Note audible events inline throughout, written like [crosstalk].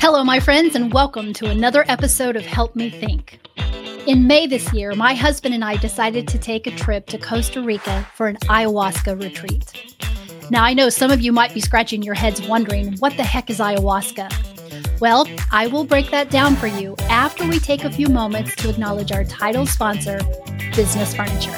Hello, my friends, and welcome to another episode of Help Me Think. In May this year, my husband and I decided to take a trip to Costa Rica for an ayahuasca retreat. Now, I know some of you might be scratching your heads wondering what the heck is ayahuasca? Well, I will break that down for you after we take a few moments to acknowledge our title sponsor, Business Furniture.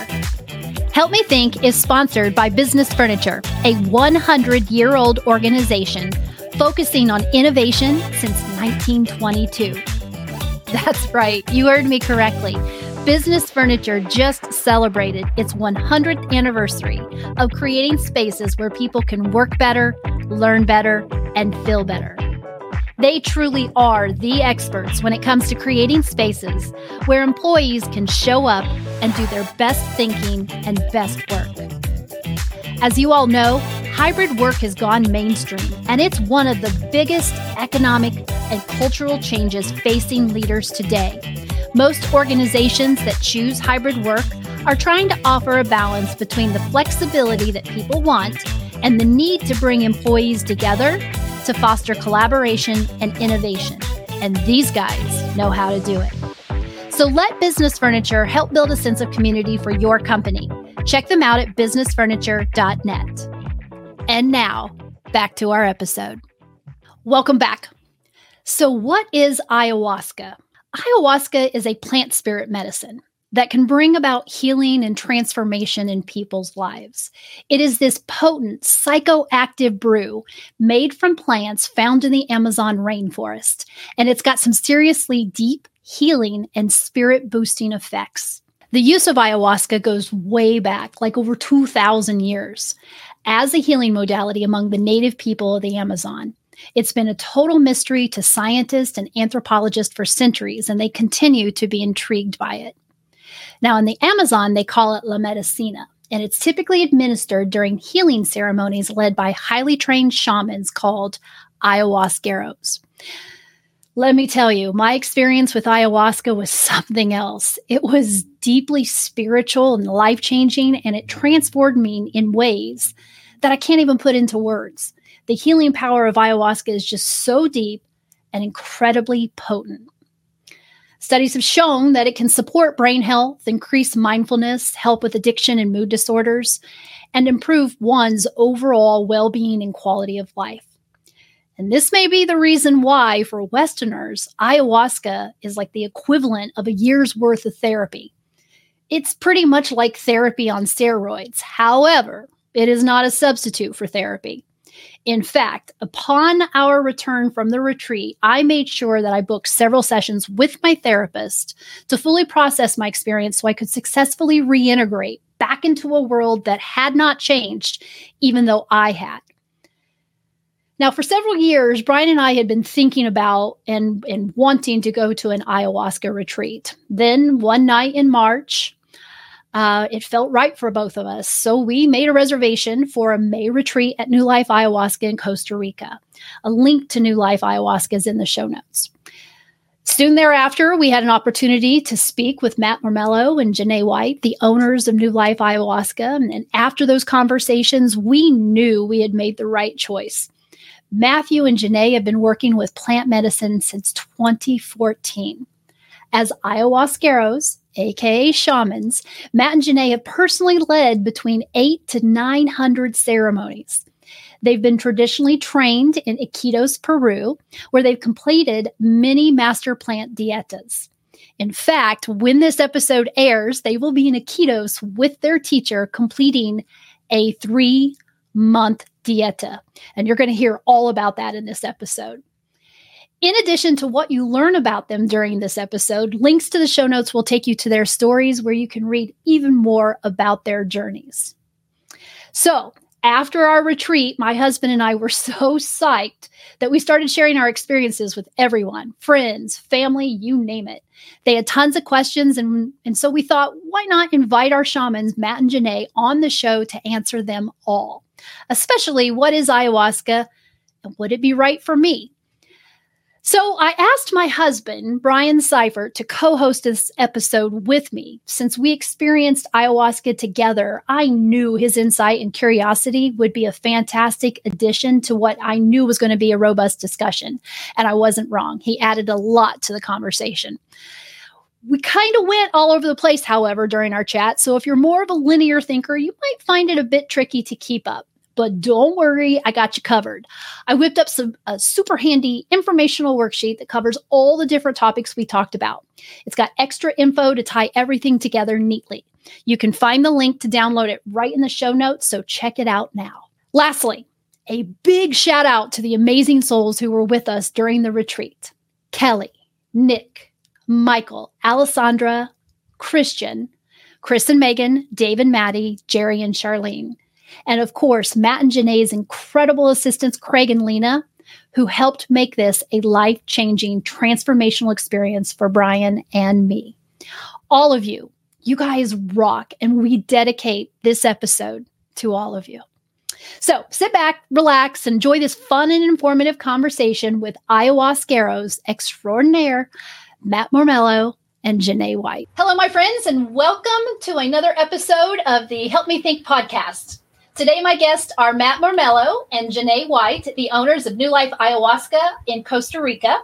Help Me Think is sponsored by Business Furniture, a 100 year old organization focusing on innovation since 1922. That's right, you heard me correctly. Business Furniture just celebrated its 100th anniversary of creating spaces where people can work better, learn better, and feel better. They truly are the experts when it comes to creating spaces where employees can show up and do their best thinking and best work. As you all know, hybrid work has gone mainstream, and it's one of the biggest economic and cultural changes facing leaders today. Most organizations that choose hybrid work are trying to offer a balance between the flexibility that people want and the need to bring employees together to foster collaboration and innovation. And these guys know how to do it. So let Business Furniture help build a sense of community for your company. Check them out at businessfurniture.net. And now, back to our episode. Welcome back. So, what is ayahuasca? Ayahuasca is a plant spirit medicine that can bring about healing and transformation in people's lives. It is this potent psychoactive brew made from plants found in the Amazon rainforest, and it's got some seriously deep healing and spirit boosting effects. The use of ayahuasca goes way back, like over 2,000 years, as a healing modality among the native people of the Amazon. It's been a total mystery to scientists and anthropologists for centuries, and they continue to be intrigued by it. Now, in the Amazon, they call it La Medicina, and it's typically administered during healing ceremonies led by highly trained shamans called ayahuasqueros. Let me tell you, my experience with ayahuasca was [laughs] something else. It was deeply spiritual and life changing, and it transformed me in ways that I can't even put into words. The healing power of ayahuasca is just so deep and incredibly potent. Studies have shown that it can support brain health, increase mindfulness, help with addiction and mood disorders, and improve one's overall well being and quality of life. And this may be the reason why, for Westerners, ayahuasca is like the equivalent of a year's worth of therapy. It's pretty much like therapy on steroids. However, it is not a substitute for therapy. In fact, upon our return from the retreat, I made sure that I booked several sessions with my therapist to fully process my experience so I could successfully reintegrate back into a world that had not changed, even though I had. Now, for several years, Brian and I had been thinking about and, and wanting to go to an ayahuasca retreat. Then one night in March, uh, it felt right for both of us. So we made a reservation for a May retreat at New Life Ayahuasca in Costa Rica. A link to New Life Ayahuasca is in the show notes. Soon thereafter, we had an opportunity to speak with Matt Mormello and Jeanae White, the owners of New Life Ayahuasca. And after those conversations, we knew we had made the right choice. Matthew and Jeanae have been working with plant medicine since 2014. As ayahuasqueros, aka shamans, Matt and Jeanae have personally led between eight to 900 ceremonies. They've been traditionally trained in Iquitos, Peru, where they've completed many master plant dietas. In fact, when this episode airs, they will be in Iquitos with their teacher completing a three month dieta. And you're going to hear all about that in this episode. In addition to what you learn about them during this episode, links to the show notes will take you to their stories where you can read even more about their journeys. So, after our retreat, my husband and I were [laughs] so psyched that we started sharing our experiences with everyone friends, family, you name it. They had tons of questions, and, and so we thought, why not invite our shamans, Matt and Jeanae, on the show to answer them all? especially what is ayahuasca and would it be right for me? So I asked my husband, Brian Seifert, to co host this episode with me. Since we experienced ayahuasca together, I knew his insight and curiosity would be a fantastic addition to what I knew was going to be a robust discussion. And I wasn't wrong. He added a lot to the conversation. We kind of went all over the place, however, during our chat. So if you're more of a linear thinker, you might find it a bit tricky to keep up. But don't worry, I got you covered. I whipped up some a super handy informational worksheet that covers all the different topics we talked about. It's got extra info to tie everything together neatly. You can find the link to download it right in the show notes, so check it out now. Lastly, a big shout out to the amazing souls who were with us during the retreat Kelly, Nick, Michael, Alessandra, Christian, Chris and Megan, Dave and Maddie, Jerry and Charlene. And of course, Matt and Jeanae's incredible assistants, Craig and Lena, who helped make this a life changing, transformational experience for Brian and me. All of you, you guys rock, and we dedicate this episode to all of you. So sit back, relax, enjoy this fun and informative conversation with ayahuasqueros extraordinaire, Matt Mormello and Jeanae White. Hello, my friends, and welcome to another episode of the Help Me Think podcast. Today, my guests are Matt Mormello and Jeanae White, the owners of New Life Ayahuasca in Costa Rica.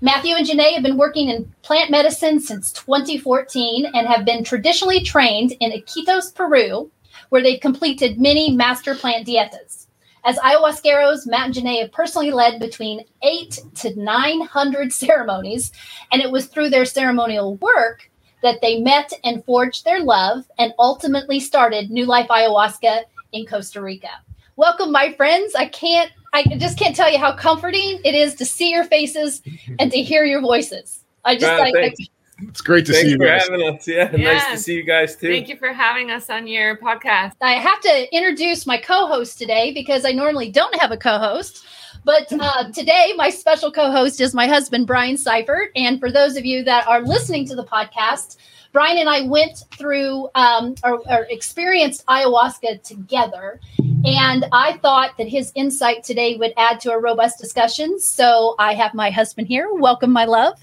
Matthew and Jeanae have been working in plant medicine since 2014 and have been traditionally trained in Iquitos, Peru, where they've completed many master plant dietas. As ayahuasqueros, Matt and Jeanae have personally led between eight to 900 [laughs] ceremonies, and it was through their ceremonial work that they met and forged their love and ultimately started New Life Ayahuasca in Costa Rica. Welcome, my friends. I can't, I just can't tell you how comforting it is to see your faces and to hear your voices. I just like, it's great to Thanks see you for guys. having us. Yeah, Yeah. nice to see you guys too. Thank you for having us on your podcast. I have to introduce my co-host today because I normally don't have a co-host. But uh, today, my special co-host is my husband, Brian Seifert. And for those of you that are listening to the podcast, Brian and I went through um, or, or experienced ayahuasca together. And I thought that his insight today would add to a robust discussion. So I have my husband here. Welcome, my love.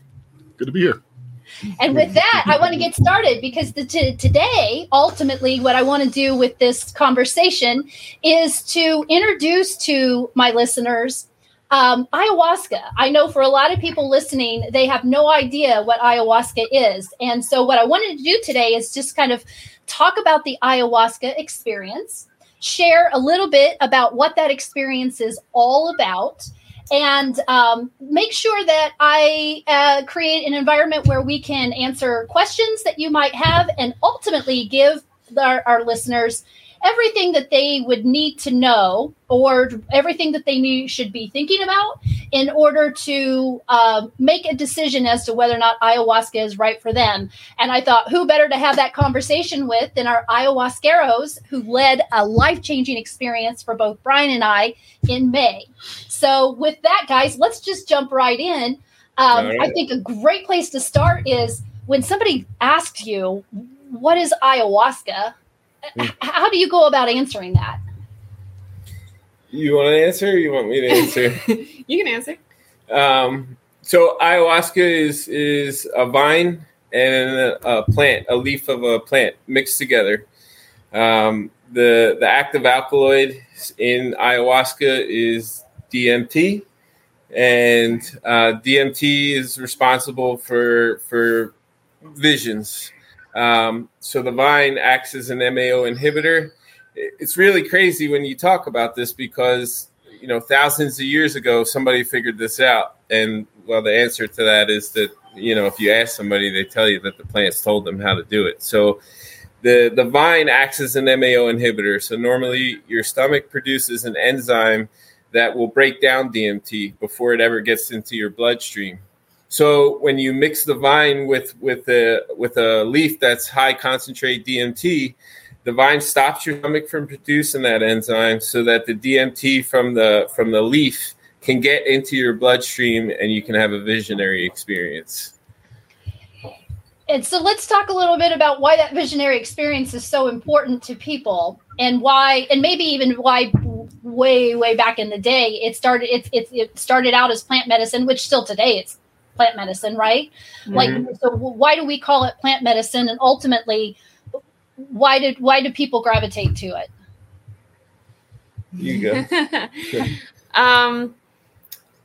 Good to be here. And with that, I want to get started because the, t- today, ultimately, what I want to do with this conversation is to introduce to my listeners um, ayahuasca. I know for a lot of people listening, they have no idea what ayahuasca is. And so, what I wanted to do today is just kind of talk about the ayahuasca experience, share a little bit about what that experience is all about and um, make sure that I uh, create an environment where we can answer questions that you might have and ultimately give our, our listeners everything that they would need to know or everything that they need, should be thinking about in order to um, make a decision as to whether or not ayahuasca is right for them. And I thought, who better to have that conversation with than our ayahuasqueros who led a life changing experience for both Brian and I in May. So, with that, guys, let's just jump right in. Um, All I think a great place to start is when somebody asks you, What is ayahuasca? H- How do you go about answering that? You want to answer? Or you want me to answer? [laughs] you can answer. um, so ayahuasca is is a vine and a, a plant, a leaf of a plant mixed together. Um, the the active alkaloid in ayahuasca is DMT, and uh, DMT is responsible for for visions. Um, so the vine acts as an MAO inhibitor. It's really crazy when you talk about this because you know thousands of years ago somebody figured this out, and well, the answer to that is that you know if you ask somebody, they tell you that the plants told them how to do it. So the the vine acts as an MAO inhibitor. So normally your stomach produces an enzyme that will break down DMT before it ever gets into your bloodstream. So when you mix the vine with with a with a leaf that's high concentrate DMT, the vine stops your stomach from producing that enzyme, so that the DMT from the from the leaf can get into your bloodstream and you can have a visionary experience. And so let's talk a little bit about why that visionary experience is so important to people and why, and maybe even why way way back in the day it started it, it, it started out as plant medicine which still today it's plant medicine right? Mm-hmm. like so why do we call it plant medicine? And ultimately why did why do people gravitate to it? You go. [laughs] Um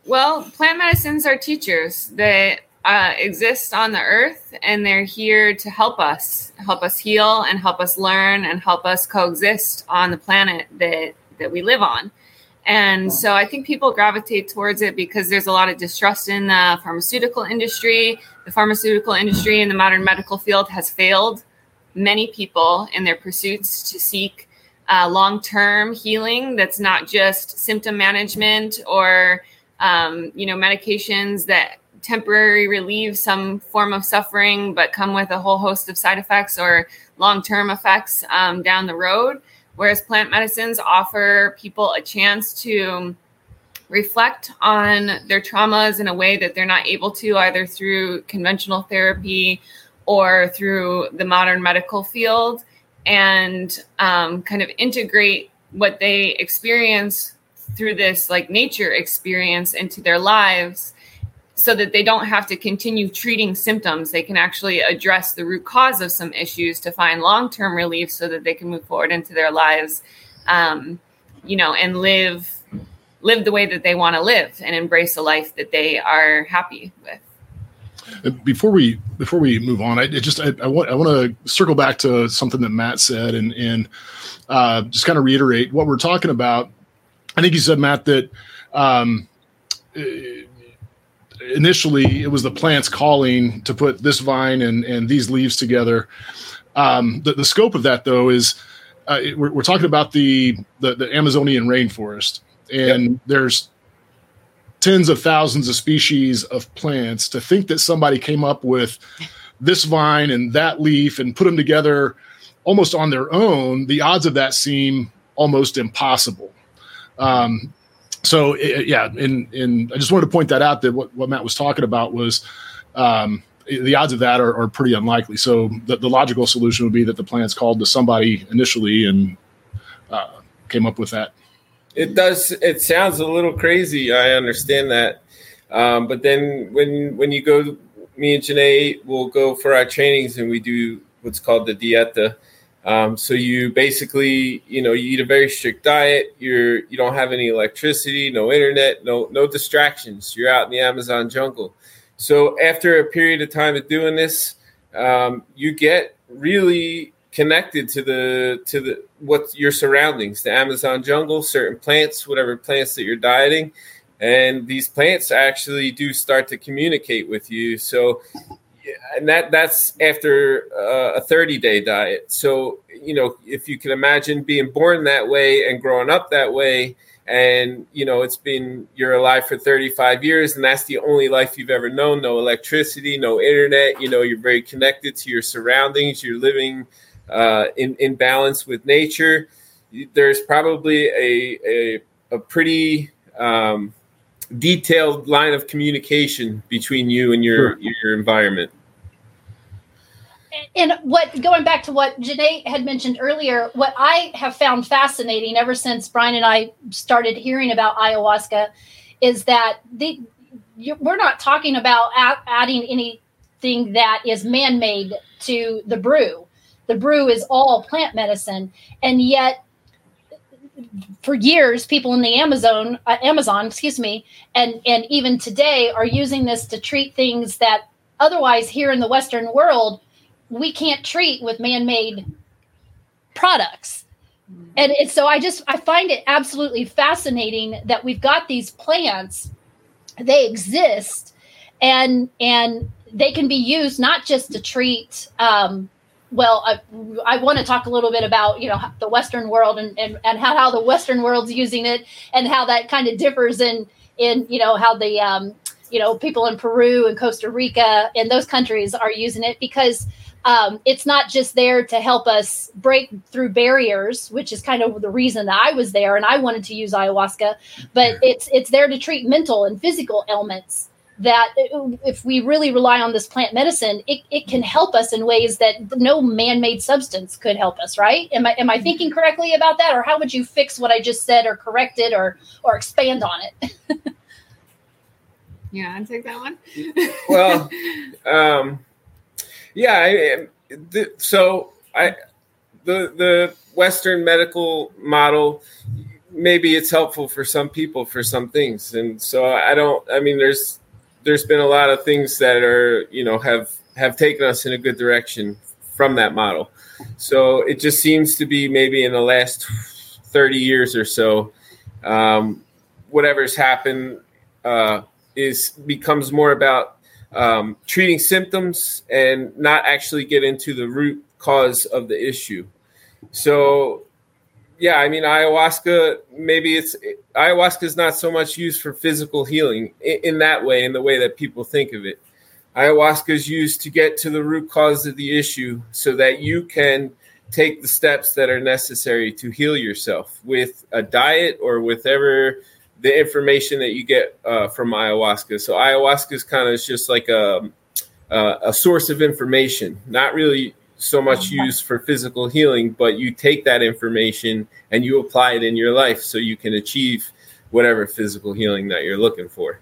well plant medicines are teachers that uh, exist on the earth and they're here to help us help us heal and help us learn and help us coexist on the planet that that we live on and so i think people gravitate towards it because there's a lot of distrust in the pharmaceutical industry the pharmaceutical industry and the modern medical field has failed many people in their pursuits to seek uh, long-term healing that's not just symptom management or um, you know medications that temporary relieve some form of suffering, but come with a whole host of side effects or long term effects um, down the road. Whereas plant medicines offer people a chance to reflect on their traumas in a way that they're not able to either through conventional therapy or through the modern medical field and um, kind of integrate what they experience through this like nature experience into their lives so that they don't have to continue treating symptoms. They can actually address the root cause of some issues to find long term relief so that they can move forward into their lives, um, you know, and live live the way that they want to live and embrace a life that they are happy with. Before we before we move on, I just I, I want I want to circle back to something that Matt said and and uh, just kind of reiterate what we're talking about. I think you said Matt that um, initially it was the plants calling to put this vine and, and these leaves together. Um, the, the scope of that, though, is uh, it, we're, we're, talking about the, the, the Amazonian rainforest, and yep. there's tens of thousands of species of plants. To think that somebody came up with this vine and that leaf and put them together almost on their own, the odds of that seem almost impossible. Um, so it, yeah, and and I just wanted to point that out that what, what Matt was talking about was um, the odds of that are, are pretty unlikely. So the, the, logical solution would be that the plants called to somebody initially and uh, came up with that. It does. It sounds a little crazy. I understand that, um, but then when when you go, me and Jeanae will go for our trainings and we do what's called the dieta um, so you basically, you know, you eat a very strict diet. You're you don't have any electricity, no internet, no no distractions. You're out in the Amazon jungle. So after a period of time of doing this, um, you get really connected to the to the what your surroundings, the Amazon jungle, certain plants, whatever plants that you're dieting, and these plants actually do start to communicate with you. So and that that's after uh, a 30 day diet. So you know, if you can imagine being born that way and growing up that way, and you know, it's been you're alive for 35 years, and that's the only life you've ever known. No electricity, no internet. You know, you're very connected to your surroundings. You're living uh, in in balance with nature. There's probably a a, a pretty um, detailed line of communication between you and your sure. your environment. And what going back to what Jeanae had mentioned earlier, what I have found fascinating ever since Brian and I started hearing about ayahuasca is that the you, we're not talking about adding anything that is man-made to the brew. The brew is all plant medicine, and yet for years people in the amazon uh, amazon excuse me and and even today are using this to treat things that otherwise here in the western world we can't treat with man-made products. And it's so i just i find it absolutely fascinating that we've got these plants they exist and and they can be used not just to treat um, well, I, I want to talk a little bit about you know the Western world and, and, and how, how the Western world's using it and how that kind of differs in in you know how the um, you know people in Peru and Costa Rica and those countries are using it because um, it's not just there to help us break through barriers, which is kind of the reason that I was there and I wanted to use ayahuasca, but it's it's there to treat mental and physical ailments that if we really rely on this plant medicine, it, it can help us in ways that no man-made substance could help us, right? Am I am I thinking correctly about that? Or how would you fix what I just said or correct it or or expand on it? [laughs] yeah, I'll take that one. [laughs] well, um, yeah, I, the, so I the the Western medical model maybe it's helpful for some people for some things and so i don't i mean there's there's been a lot of things that are you know have have taken us in a good direction from that model. So it just seems to be maybe in the last 30 years or so um, whatever's happened uh, is becomes more about um, treating symptoms and not actually get into the root cause of the issue. So yeah, I mean ayahuasca. Maybe it's ayahuasca is not so much used for physical healing in, in that way, in the way that people think of it. Ayahuasca is used to get to the root cause of the issue, so that you can take the steps that are necessary to heal yourself with a diet or whatever the information that you get uh, from ayahuasca. So ayahuasca is kind of just like a, a, a source of information, not really so much used for physical healing, but you take that information and you apply it in your life so you can achieve whatever physical healing that you're looking for.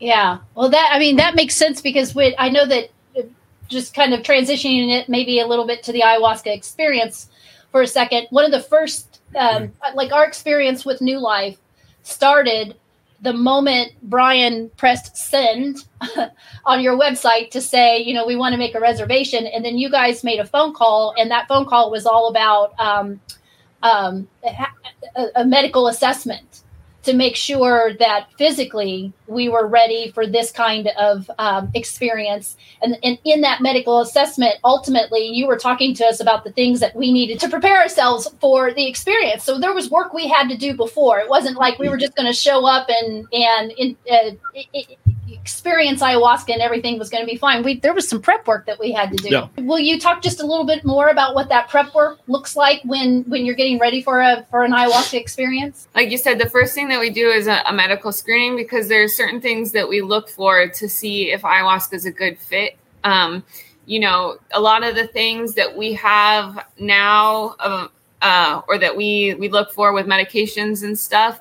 Yeah. Well, that, I mean, that makes sense because with, I know that just kind of transitioning it maybe a little bit to the ayahuasca experience for a second, one of the first, um, like our experience with New Life started the moment Brian pressed send [laughs] on your website to say, you know, we want to make a reservation, and then you guys made a phone call, and that phone call was all about um, um, a, a medical assessment to make sure that physically we were ready for this kind of um, experience. And, and, in that medical assessment, ultimately, you were talking to us about the things that we needed to prepare ourselves for the experience. So there was work we had to do before. It wasn't like we were just going to show up and and in, uh, experience ayahuasca and everything was going to be fine. We there was some prep work that we had to do. Yeah. Will you talk just a little bit more about what that prep work looks like when when you're getting ready for a for an ayahuasca experience? Like you said, the first thing that we do is a, a medical screening because there's certain things that we look for to see if ayahuasca is a good fit. Um, you know, a lot of the things that we have now, uh, uh, or that we we look for with medications and stuff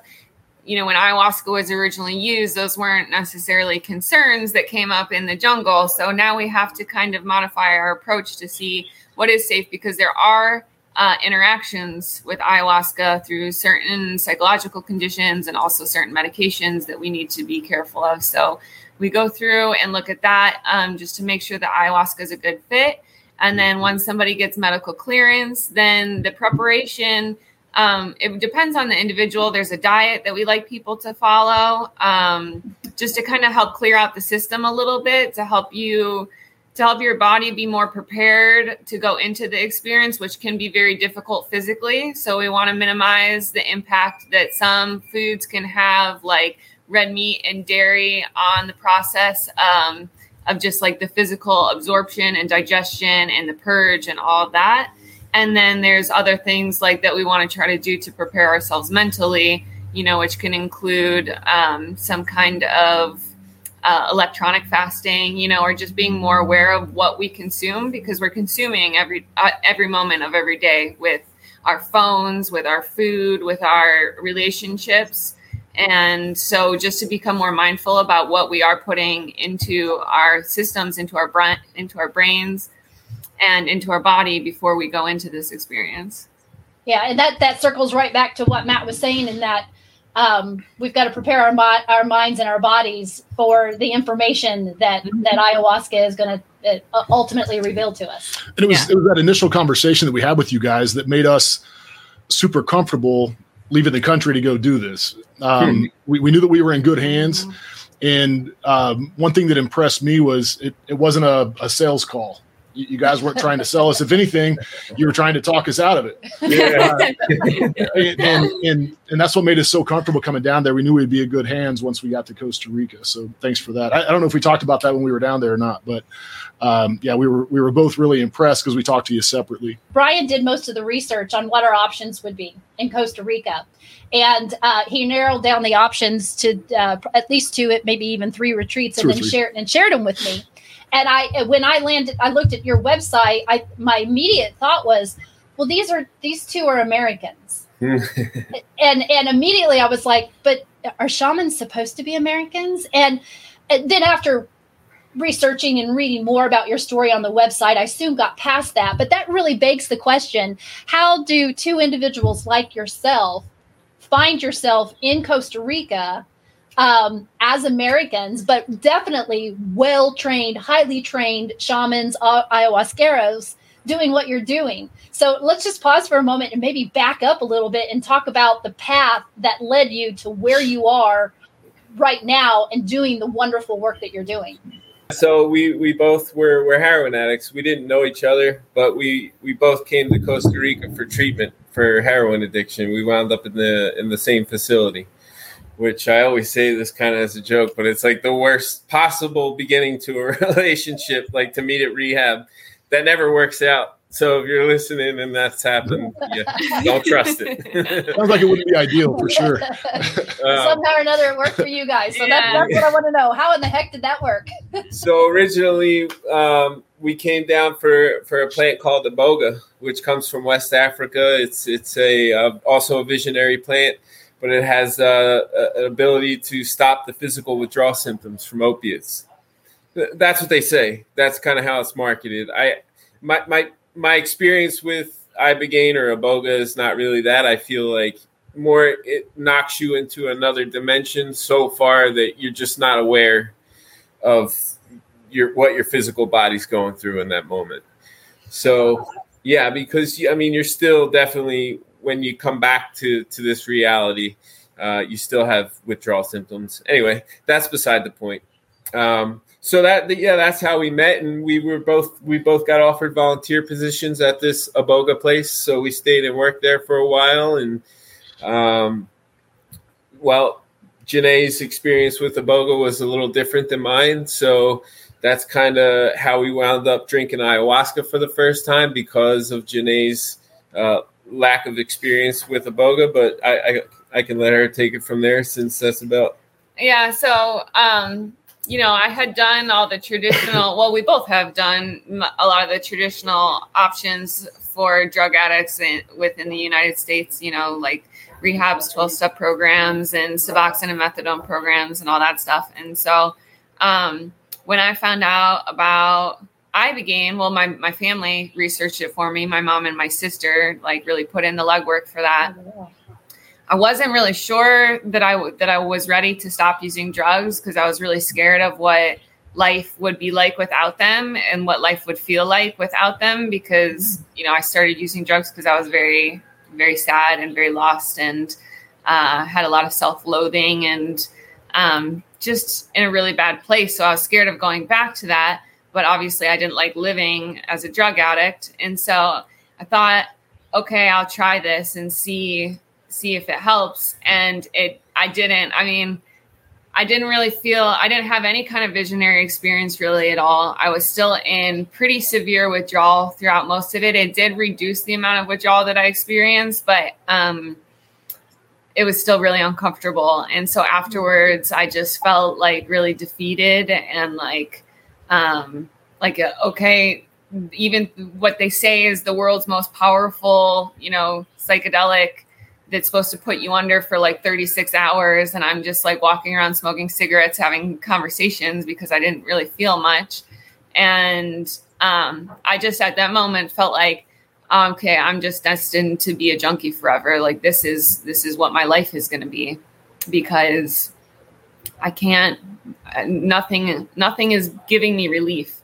you know, when ayahuasca was originally used, those weren't necessarily concerns that came up in the jungle. So now we have to kind of modify our approach to see what is safe because there are uh, interactions with ayahuasca through certain psychological conditions and also certain medications that we need to be careful of. So we go through and look at that um, just to make sure that ayahuasca is a good fit. And then once somebody gets medical clearance, then the preparation um, it depends on the individual. There's a diet that we like people to follow, um, just to kind of help clear out the system a little bit to help you to help your body be more prepared to go into the experience, which can be very difficult physically. So we want to minimize the impact that some foods can have, like red meat and dairy, on the process um, of just like the physical absorption and digestion and the purge and all of that. And then there's other things like that we want to try to do to prepare ourselves mentally, you know, which can include um, some kind of uh, electronic fasting, you know, or just being more aware of what we consume because we're consuming every uh, every moment of every day with our phones, with our food, with our relationships. And so just to become more mindful about what we are putting into our systems, into our brain, into our brains, and into our body before we go into this experience. Yeah, and that that circles right back to what Matt was saying in that um, we've got to prepare our our minds and our bodies for the information that mm-hmm. that ayahuasca is going to uh, ultimately reveal to us. And it was yeah. it was that initial conversation that we had with you guys that made us super comfortable leaving the country to go do this. Um, hmm. we, we knew that we were in good hands. Mm-hmm. And um, one thing that impressed me was it, it wasn't a, a sales call You, you guys weren't trying to sell us. If anything, you were trying to talk us out of it. Yeah. and, and, and and that's what made us so comfortable coming down there. We knew we'd be in good hands once we got to Costa Rica. So thanks for that. I, I don't know if we talked about that when we were down there or not, but um, yeah, we were we were both really impressed because we talked to you separately. Brian did most of the research on what our options would be in Costa Rica, and uh, he narrowed down the options to uh, at least two, it maybe even three retreats, and then shared and shared them with me. And I, uh, when I landed, I looked at your website. I my immediate thought was, well, these are these two are Americans, hmm. [laughs] and and immediately I was like, but are shamans supposed to be Americans? And, and then after researching and reading more about your story on the website, I soon got past that. But that really begs the question how do two individuals like yourself find yourself in Costa Rica um, as Americans, but definitely well trained, highly trained shamans, uh, ayahuasqueros? doing what you're doing. So let's just pause for a moment and maybe back up a little bit and talk about the path that led you to where you are right now and doing the wonderful work that you're doing. So we we both were were heroin addicts. We didn't know each other, but we we both came to Costa Rica for treatment for heroin addiction. We wound up in the in the same facility, which I always say this kind of as a joke, but it's like the worst possible beginning to a [laughs] relationship, like to meet at rehab. That never works out. So if you're listening and that's happened, yeah, [laughs] don't trust it. [laughs] Sounds like it wouldn't be ideal for sure. um, Somehow or another, it worked for you guys. So yeah. that's what I want to know. How in the heck did that work? so originally, um, we came down for for a plant called iboga, which comes from West Africa. It's it's a uh, also a visionary plant, but it has uh, an ability to stop the physical withdrawal symptoms from opiates. That's what they say. That's kind of how it's marketed. I my my my experience with ibogaine or iboga is not really that. I feel like more it knocks you into another dimension so far that you're just not aware of your what your physical body's going through in that moment. So yeah, because I mean you're still definitely when you come back to to this reality, uh, you still have withdrawal symptoms. Anyway, that's beside the point. Um, so that yeah, that's how we met, and we were both we both got offered volunteer positions at this iboga place, so we stayed and worked there for a while, and um, well, Jeanae's experience with iboga was a little different than mine, so that's kind of how we wound up drinking ayahuasca for the first time because of Jeanae's uh, lack of experience with Iboga, but I, I I can let her take it from there since that's about yeah. So um, you know, I had done all the traditional, [laughs] well, we both have done a lot of the traditional options for drug addicts in, within the United States, you know, like rehabs, 12 step programs, and Suboxone and methadone programs, and all that stuff. And so um, when I found out about Ibogaine, well, my, my family researched it for me. My mom and my sister, like, really put in the legwork for that. Oh, I wasn't really sure that I that I was ready to stop using drugs because I was really scared of what life would be like without them and what life would feel like without them because you know I started using drugs because I was very very sad and very lost and uh, had a lot of self-loathing and um, just in a really bad place. So I was scared of going back to that. But obviously, I didn't like living as a drug addict, and so I thought, okay, I'll try this and see see if it helps. And it, I didn't. I mean, I didn't really feel, I didn't have any kind of visionary experience really at all. I was still in pretty severe withdrawal throughout most of it. It did reduce the amount of withdrawal that I experienced, but um, it was still really uncomfortable. And so afterwards, I just felt like really defeated and like, um, like, a, okay, even what they say is the world's most powerful, you know, psychedelic that's supposed to put you under for like 36 hours. And i'm just like walking around smoking cigarettes having conversations because i didn't really feel much. And um, i just at that moment felt like okay i'm just destined to be a junkie forever. Like this is this is what my life is going to be because i can't nothing nothing is giving me relief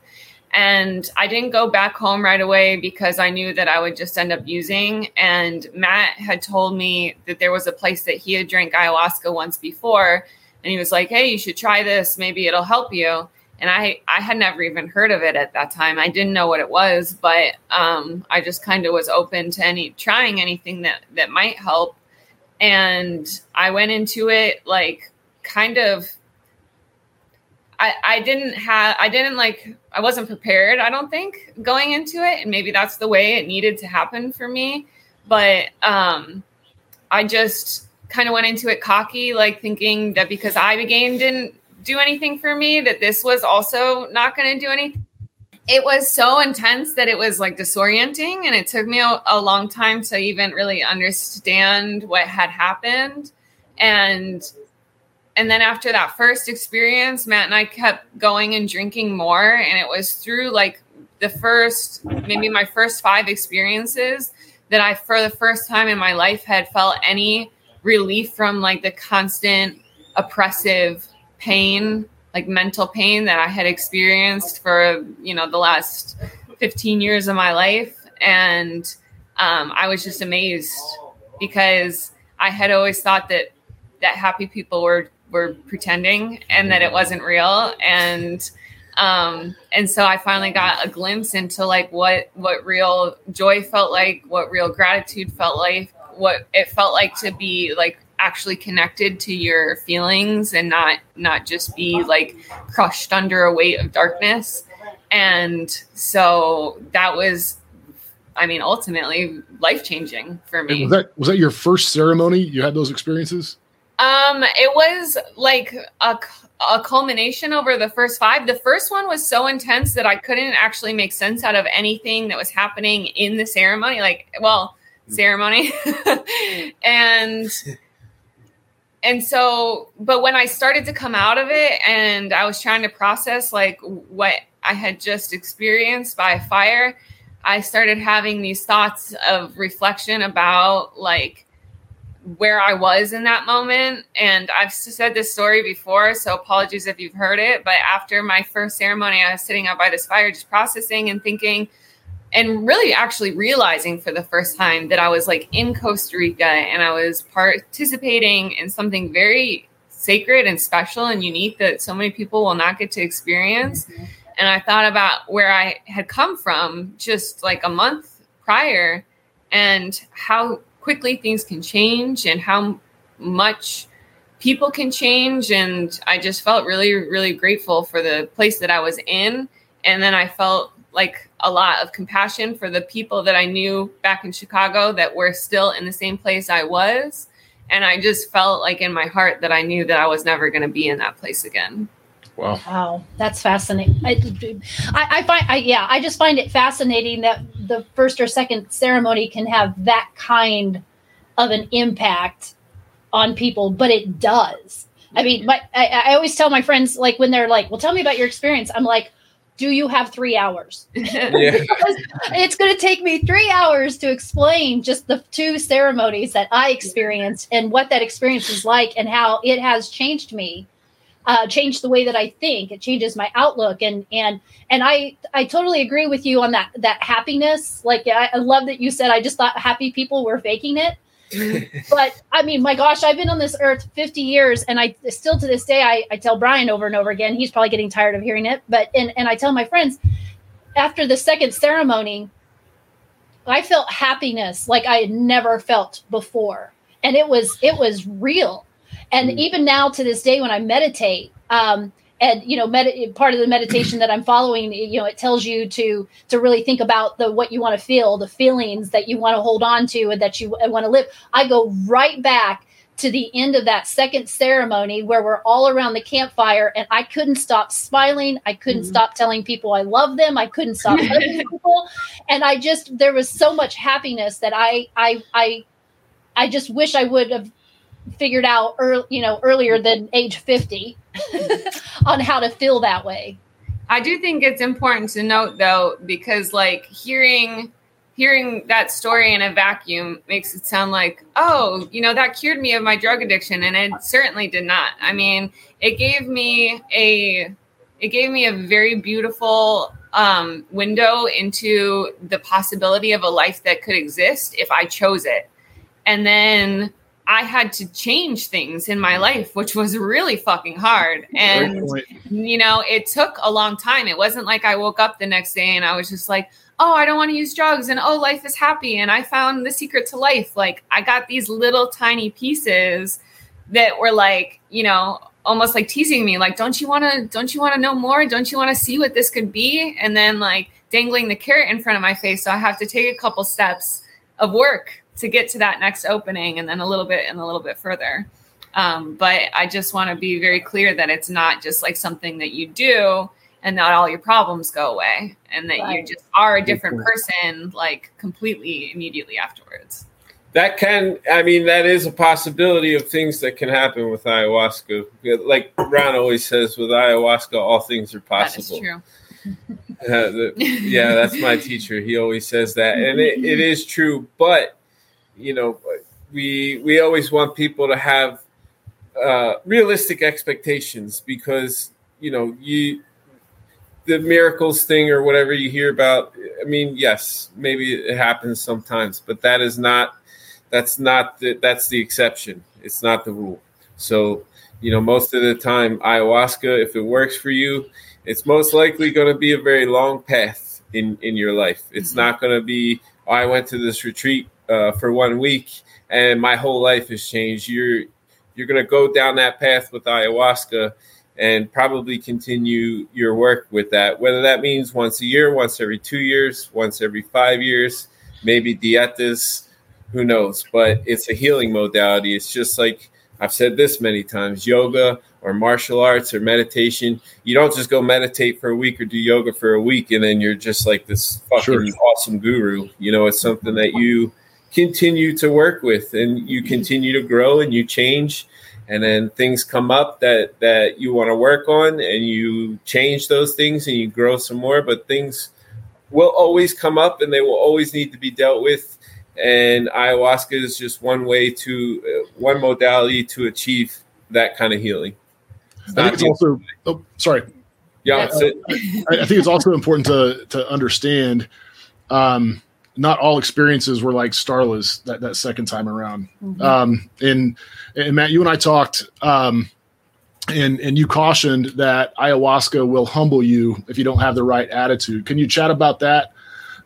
and I didn't go back home right away because I knew that I would just end up using. And Matt had told me that there was a place that he had drank ayahuasca once before. And he was like, hey, you should try this. Maybe it'll help you. and I I had never even heard of it at that time. I didn't know what it was, but um, I just kind of was open to any trying anything that that might help. And I went into it like kind of. I, I didn't have I didn't like I wasn't prepared I don't think going into it and maybe that's the way it needed to happen for me but um I just kind of went into it cocky like thinking that because Ibogaine didn't do anything for me, that this was also not going to do anything. It was so intense that it was like disorienting, and it took me a, a long time to even really understand what had happened. And and then after that first experience, Matt and I kept going and drinking more, and it was through like the first maybe my first five experiences that I, for the first time in my life, had felt any relief from like the constant oppressive pain, like mental pain that I had experienced for, you know, the last 15 years of my life. And um, I was just amazed because I had always thought that that happy people were were pretending and that it wasn't real. And um and so i finally got a glimpse into like what what real joy felt like what real gratitude felt like what it felt like to be like actually connected to your feelings and not not just be like crushed under a weight of darkness. And so that was i mean ultimately life changing for me. was that was that your first ceremony? You had those experiences um it was like a a culmination over the first five. The first one was so intense that i couldn't actually make sense out of anything that was happening in the ceremony like well ceremony. [laughs] And and so but when i started to come out of it and i was trying to process like what i had just experienced by fire i started having these thoughts of reflection about like where i was in that moment and i've said this story before so apologies if you've heard it but after my first ceremony i was sitting out by this fire just processing and thinking and really actually realizing for the first time that I was like in Costa Rica and I was participating in something very sacred and special and unique that so many people will not get to experience. Mm-hmm. And I thought about where I had come from just like a month prior and how quickly things can change and how much people can change. And I just felt really, really grateful for the place that I was in. And then I felt like a lot of compassion for the people that I knew back in Chicago that were still in the same place I was. And I just felt like in my heart that I knew that I was never going to be in that place again. Wow. Wow. That's fascinating. I, I, I find, I, yeah, I just find it fascinating that the first or second ceremony can have that kind of an impact on people, but it does. I mean, my, I, I always tell my friends, like, when they're like, well, tell me about your experience. I'm like, do you have three hours? [laughs] Yeah. [laughs] it's going to take me three hours to explain just the two ceremonies that I experienced and what that experience is like and how it has changed me, uh, changed the way that I think. It changes my outlook and and and I I totally agree with you on that that happiness. Like I, I love that you said I just thought happy people were faking it [laughs] but I mean, my gosh, I've been on this earth 50 years and I still to this day, I, I tell Brian over and over again, he's probably getting tired of hearing it, but, and, and I tell my friends after the second ceremony, I felt happiness like I had never felt before. And it was, it was real. And mm. even now to this day, when I meditate, um, and you know med- part of the meditation that i'm following you know it tells you to to really think about the what you want to feel the feelings that you want to hold on to and that you want to live i go right back to the end of that second ceremony where we're all around the campfire and I couldn't stop smiling. I couldn't mm-hmm. stop telling people I love them. I couldn't stop [laughs] people. And I just there was so much happiness that I I I I just wish I would have figured out early, you know, earlier than age 50 [laughs] on how to feel that way. I do think it's important to note though, because like hearing hearing that story in a vacuum makes it sound like, oh, you know, that cured me of my drug addiction. And it certainly did not. I mean, it gave me a it gave me a very beautiful um, window into the possibility of a life that could exist if I chose it. And then I had to change things in my life, which was really fucking hard. And, you know, it took a long time. It wasn't like I woke up the next day and I was just like, oh, I don't want to use drugs and oh, life is happy. And I found the secret to life. Like, I got these little tiny pieces that were like, you know, almost like teasing me, like, don't you want to, don't you want to know more? Don't you want to see what this could be? And then, like, dangling the carrot in front of my face. So I have to take a couple steps of work to get to that next opening and then a little bit and a little bit further. Um, but I just want to be very clear that it's not just like something that you do and not all your problems go away and that right. you just are a different person like completely immediately afterwards. That can, I mean, that is a possibility of things that can happen with ayahuasca. Like Ron always says, with ayahuasca, all things are possible. That is true. Uh, the, yeah, that's my teacher. He always says that, and it, it is true. But you know, we we always want people to have uh, realistic expectations because you know you the miracles thing or whatever you hear about. I mean, yes, maybe it happens sometimes, but that is not that's not the, that's the exception. It's not the rule. So you know, most of the time, ayahuasca, if it works for you, it's most likely going to be a very long path in in your life. It's mm-hmm. not going to be. Oh, I went to this retreat uh, for one week and my whole life has changed. You're you're going to go down that path with ayahuasca and probably continue your work with that. Whether that means once a year, once every two years, once every five years, maybe dietas, who knows? But it's a healing modality. It's just like I've said this many times yoga or martial arts or meditation. You don't just go meditate for a week or do yoga for a week and then you're just like this fucking sure. awesome guru. You know, it's something that you continue to work with and you continue to grow and you change and then things come up that that you want to work on and you change those things and you grow some more but things will always come up and they will always need to be dealt with and ayahuasca is just one way to uh, one modality to achieve that kind of healing. I think it's also oh, sorry. Yeah uh, I, I think it's also important to to understand um not all experiences were like Starla's that, that second time around. Mm-hmm. Um, and, and Matt, you and I talked, um, and, and you cautioned that ayahuasca will humble you if you don't have the right attitude. Can you chat about that?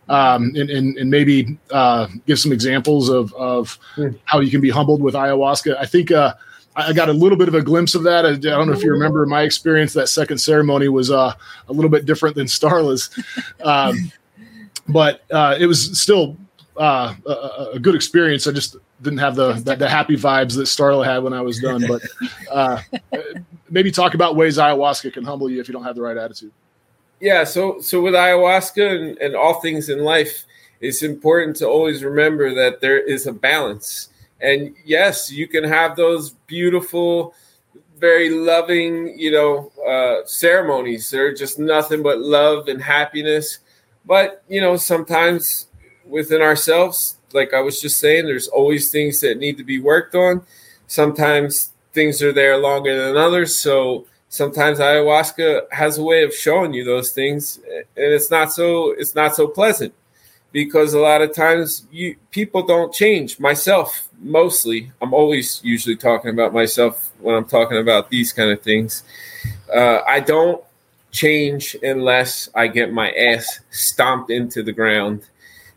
Um, and, and, and maybe uh, give some examples of, of mm. how you can be humbled with ayahuasca. I think uh, I got a little bit of a glimpse of that. I, don't know if you remember my experience. That second ceremony was uh, a little bit different than Starla's. [laughs] Um, but uh, it was still uh, a, a, good experience. I just didn't have the, the, the happy vibes that Starla had when I was done. But [laughs] uh, maybe talk about ways ayahuasca can humble you if you don't have the right attitude. Yeah. So so with ayahuasca and, and all things in life, it's important to always remember that there is a balance. And yes, you can have those beautiful, very loving, you know, uh, ceremonies. They're just nothing but love and happiness but, you know, sometimes within ourselves, like I was just saying, there's always things that need to be worked on. Sometimes things are there longer than others. So sometimes ayahuasca has a way of showing you those things and it's not so it's not so pleasant because a lot of times you people don't change myself mostly i'm always usually talking about myself when i'm talking about these kind of things uh, i don't change unless I get my ass stomped into the ground.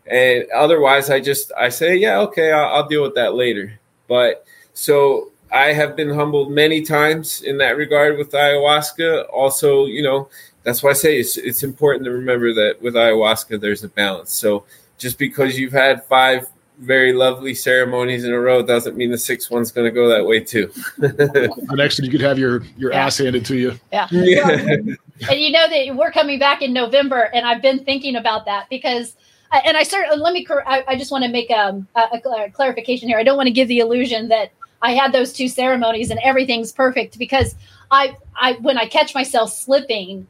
And otherwise, I just I say, yeah, okay, I'll, I'll deal with that later. But so I have been humbled many times in that regard with ayahuasca. Also, you know, that's why I say it's it's important to remember that with ayahuasca there's a balance. So just because you've had five very lovely ceremonies in a row doesn't mean the sixth one's going to go that way too. [laughs] the next one you could have your your yeah. ass handed to you. Yeah. [laughs] yeah. and you know that we're coming back in November, and I've been thinking about that because. And I start. Let me. I, I just want to make um, a, a clarification here. I don't want to give the illusion that I had those two ceremonies and everything's perfect because I, I when I catch myself slipping,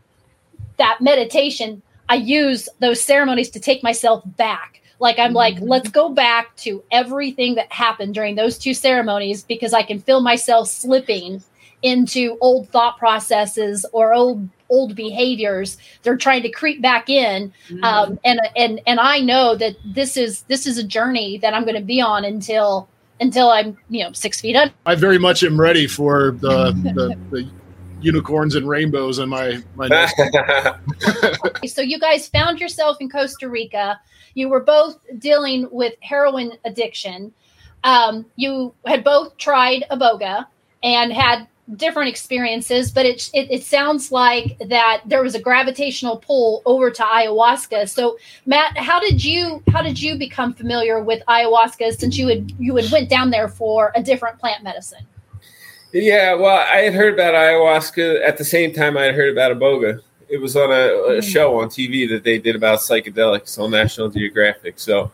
that meditation, I use those ceremonies to take myself back like I'm like, mm-hmm. let's go back to everything that happened during those two ceremonies because I can feel myself slipping into old thought processes or old old behaviors they're trying to creep back in mm-hmm. um, and and and i know that this is this is a journey that i'm going to be on until until I'm, you know, six feet up I very much am ready for the [laughs] the, the unicorns and rainbows in my my. [laughs] [laughs] so you guys found yourself in Costa Rica. You were both dealing with heroin addiction. Um, you had both tried iboga and had different experiences, but it, it, it sounds like that there was a gravitational pull over to ayahuasca. So, Matt, how did you how did you become familiar with ayahuasca since you had you had went down there for a different plant medicine? Yeah, well, I had heard about ayahuasca at the same time I had heard about iboga. It was on a, a mm. show on TV that they did about psychedelics on National Geographic. So,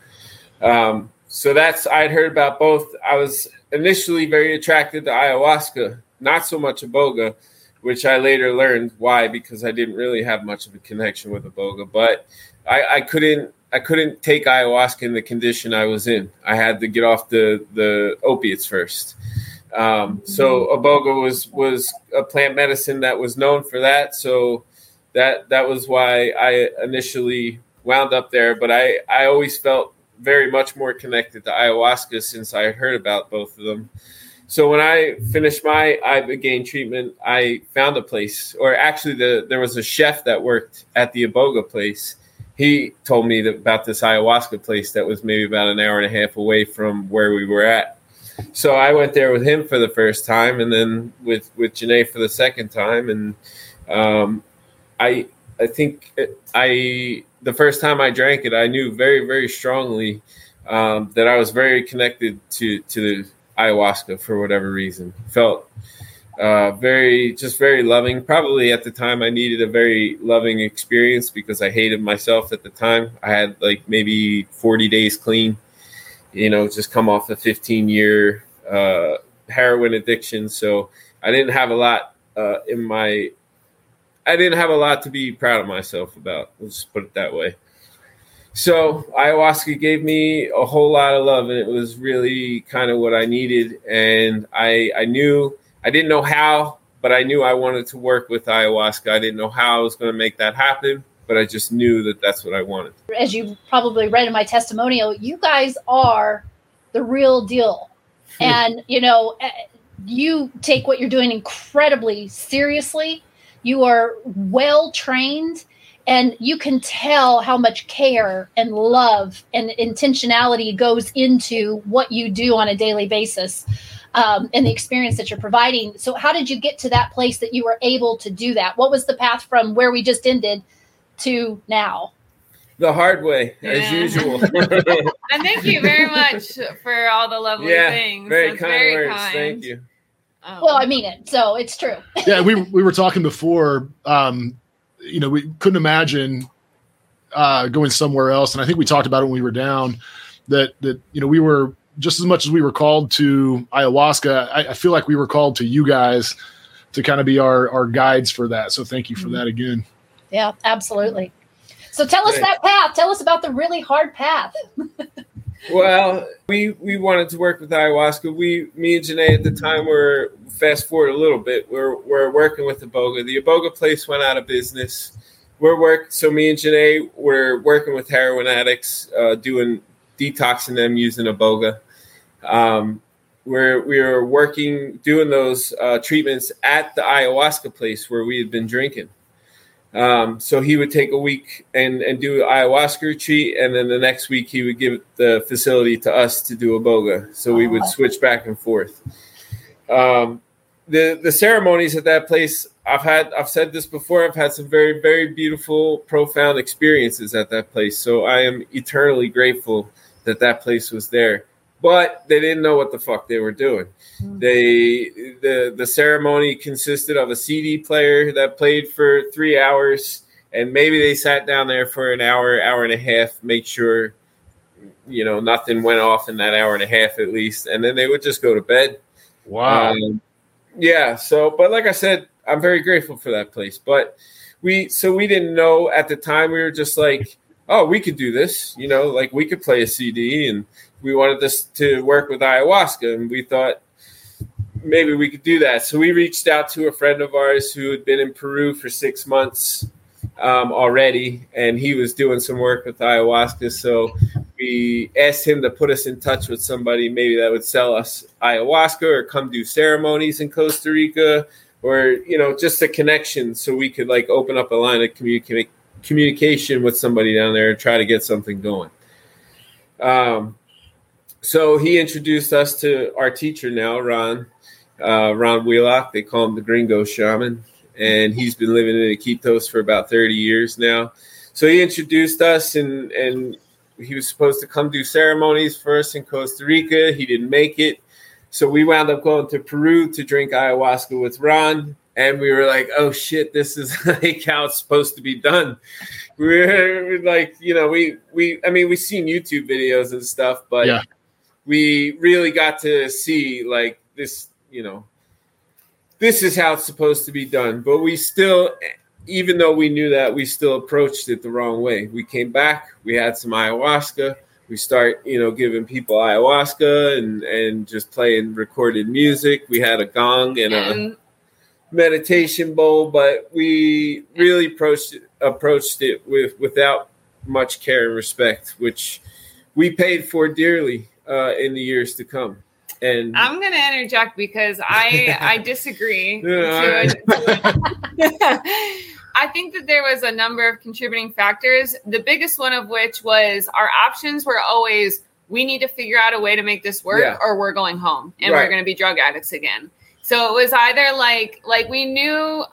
um, so that's I'd heard about both. I was initially very attracted to ayahuasca not so much iboga, which I later learned why because I didn't really have much of a connection with iboga. But I, I couldn't I couldn't take ayahuasca in the condition I was in. I had to get off the the opiates first. Um, so iboga was was a plant medicine that was known for that. So that that was why I initially wound up there. But I I always felt very much more connected to ayahuasca since I heard about both of them. So when I finished my ibogaine treatment, I found a place, or actually, the there was a chef that worked at the Iboga place. He told me about this ayahuasca place that was maybe about an hour and a half away from where we were at. So I went there with him for the first time, and then with with Jeanae for the second time. And um, I I think I the first time I drank it, I knew very very strongly um, that I was very connected to to the ayahuasca for whatever reason. Felt uh, very, just very loving. Probably at the time, I needed a very loving experience because I hated myself at the time. I had like maybe 40 days clean, you know, just come off a 15 year uh, heroin addiction. So I didn't have a lot uh, in my, I didn't have a lot to be proud of myself about. Let's put it that way. So ayahuasca gave me a whole lot of love, and it was really kind of what I needed. And I I knew I didn't know how, but I knew I wanted to work with ayahuasca. I didn't know how I was going to make that happen, but I just knew that that's what I wanted. As you probably read in my testimonial, you guys are the real deal, and you know eh, you take what you're doing incredibly seriously. You are well trained and you can tell how much care and love and intentionality goes into what you do on a daily basis um, and the experience that you're providing. So how did you get to that place that you were able to do that? What was the path from where we just ended to now? The hard way yeah. as usual. [laughs] And thank you very much for all the lovely yeah, things. very kind very words. kind. thank you oh. well i mean it so it's true [laughs] yeah we, we were talking before um, you know, we couldn't imagine uh, going somewhere else. And I think we talked about it when we were down that that you know we were just as much as we were called to ayahuasca. I, I feel like we were called to you guys to kind of be our our guides for that. So thank you for mm-hmm. that again. Yeah, absolutely. So tell us that path. Tell us about the really hard path. [laughs] well, we we wanted to work with ayahuasca. We, me and Jeanae at the time were fast forward a little bit, we're we're working with Iboga. The Iboga place went out of business. We're work so me and Jeanae we're working with heroin addicts, uh, doing detoxing them using Iboga. Um, we're we are working doing those uh, treatments at the ayahuasca place where we had been drinking. Um, so he would take a week and, and do ayahuasca retreat, and then the next week he would give the facility to us to do iboga. So we would switch back and forth. Um, the the ceremonies at that place I've had I've said this before I've had some very very beautiful profound experiences at that place so I am eternally grateful that that place was there but they didn't know what the fuck they were doing mm-hmm. they the the ceremony consisted of a CD player that played for 3 hours and maybe they sat down there for an hour hour and a half make sure you know nothing went off in that hour and a half at least and then they would just go to bed wow um, yeah. So, but like I said, I'm very grateful for that place. But we, so we didn't know at the time. We were just like, oh, we could do this. You know, like we could play a CD, and we wanted this to work with ayahuasca, and we thought maybe we could do that. So we reached out to a friend of ours who had been in Peru for six months um, already, and he was doing some work with ayahuasca. So we asked him to put us in touch with somebody maybe that would sell us ayahuasca or come do ceremonies in Costa Rica or you know just a connection so we could like open up a line of communica- communication with somebody down there and try to get something going. Um, so he introduced us to our teacher now, Ron, uh, Ron Wheelock. They call him the Gringo Shaman, and he's been living in Iquitos for about 30 years now. So he introduced us, and and he was supposed to come do ceremonies first in Costa Rica. He didn't make it, so we wound up going to Peru to drink ayahuasca with Ron. And we were like, "Oh shit, this is [laughs] like how it's supposed to be done." We're like, you know, we we I mean, we've seen YouTube videos and stuff, but Yeah. We really got to see like this, you know, this is how it's supposed to be done. But we still, even though we knew that, we still approached it the wrong way. We came back, we had some ayahuasca. We start, you know, giving people ayahuasca and and just playing recorded music. We had a gong and a meditation bowl, but we really approached it, approached it with without much care and respect, which we paid for dearly uh, in the years to come. And I'm going to interject because I I [laughs] disagree. Yeah, to a- to a- I think that there was a number of contributing factors. The biggest one of which was our options were always we need to figure out a way to make this work Yeah. or we're going home and Right. we're going to be drug addicts again. So it was either like like we knew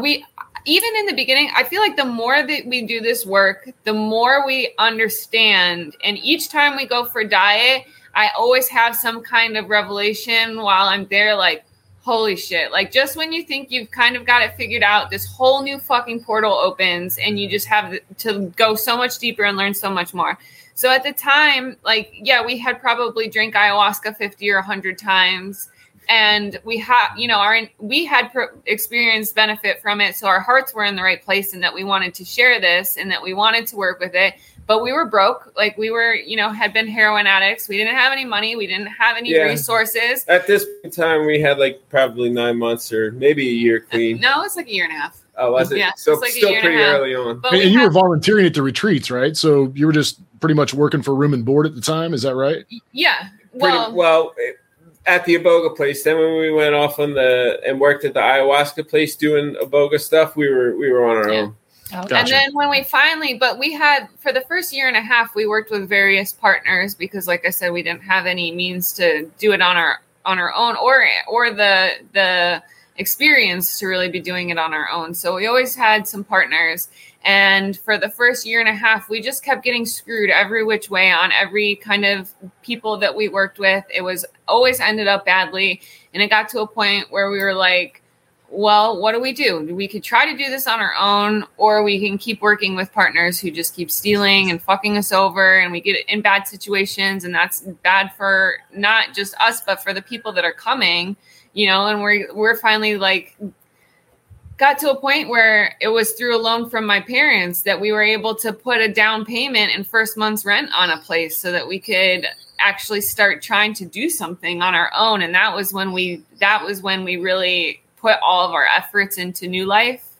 we even in the beginning, I feel like the more that we do this work, the more we understand. And each time we go for diet, I always have some kind of revelation while I'm there, like, holy shit. Like, just when you think you've kind of got it figured out, this whole new fucking portal opens and you just have to go so much deeper and learn so much more. So at the time, like, yeah, we had probably drank ayahuasca 50 or 100 times and we had you know our we had pro- experienced benefit from it so our hearts were in the right place and that we wanted to share this and that we wanted to work with it but we were broke like we were you know had been heroin addicts we didn't have any money we didn't have any Yeah. resources at this time, we had like probably nine months or maybe a year clean. no it's like a year and a half Oh, was it? Yeah, so it's like a still year and a pretty half. early on. but And, we and you were volunteering at the retreats, right? So you were just pretty much working for room and board at the time. Is that right? yeah Pretty, well, well, it- at the Iboga place. Then when we went off on the and worked at the ayahuasca place doing Iboga stuff, we were we were on our Yeah. own. Oh, Gotcha. And then when we finally, but we had for the first year and a half, we worked with various partners because, like I said, we didn't have any means to do it on our on our own, or or the the experience to really be doing it on our own. So we always had some partners, and for the first year and a half, we just kept getting screwed every which way on every kind of people that we worked with. It was always ended up badly, and it got to a point where we were like well, what do we do? We could try to do this on our own, or we can keep working with partners who just keep stealing and fucking us over, and we get in bad situations, and that's bad for not just us, but for the people that are coming, you know. And we're we're finally like got to a point where it was through a loan from my parents that we were able to put a down payment and first month's rent on a place so that we could actually start trying to do something on our own. And that was when we that was when we really put all of our efforts into new life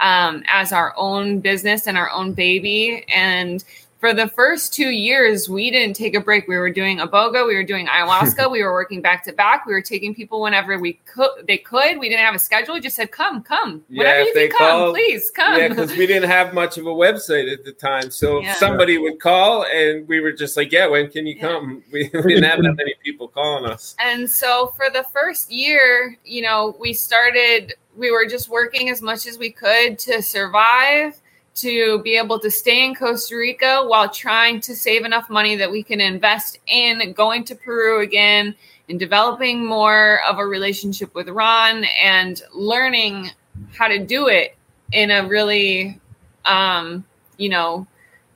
um, as our own business and our own baby. And for the first two years we didn't take a break we were doing iboga we were doing ayahuasca [laughs] we were working back to back we were taking people whenever we could they could we didn't have a schedule we just said come come Yeah, whenever you they can come called- please come Yeah, because we didn't have much of a website at the time. So Yeah. somebody would call, and we were just like, "Yeah, when can you Yeah. come?" We, [laughs] we didn't have that many people calling us. And so for the first year, you know, we started, we were just working as much as we could to survive, to be able to stay in Costa Rica while trying to save enough money that we can invest in going to Peru again and developing more of a relationship with Ron and learning how to do it in a really, um, you know,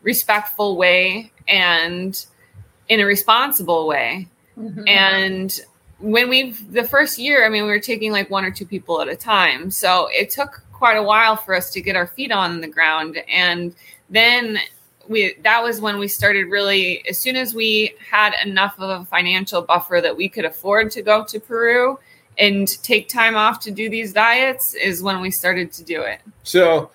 respectful way and in a responsible way mhm. and when we the first year i mean we were taking like one or two people at a time so it took quite a while for us to get our feet on the ground and then we that was when we started really as soon as we had enough of a financial buffer that we could afford to go to peru and take time off to do these diets is when we started to do it So,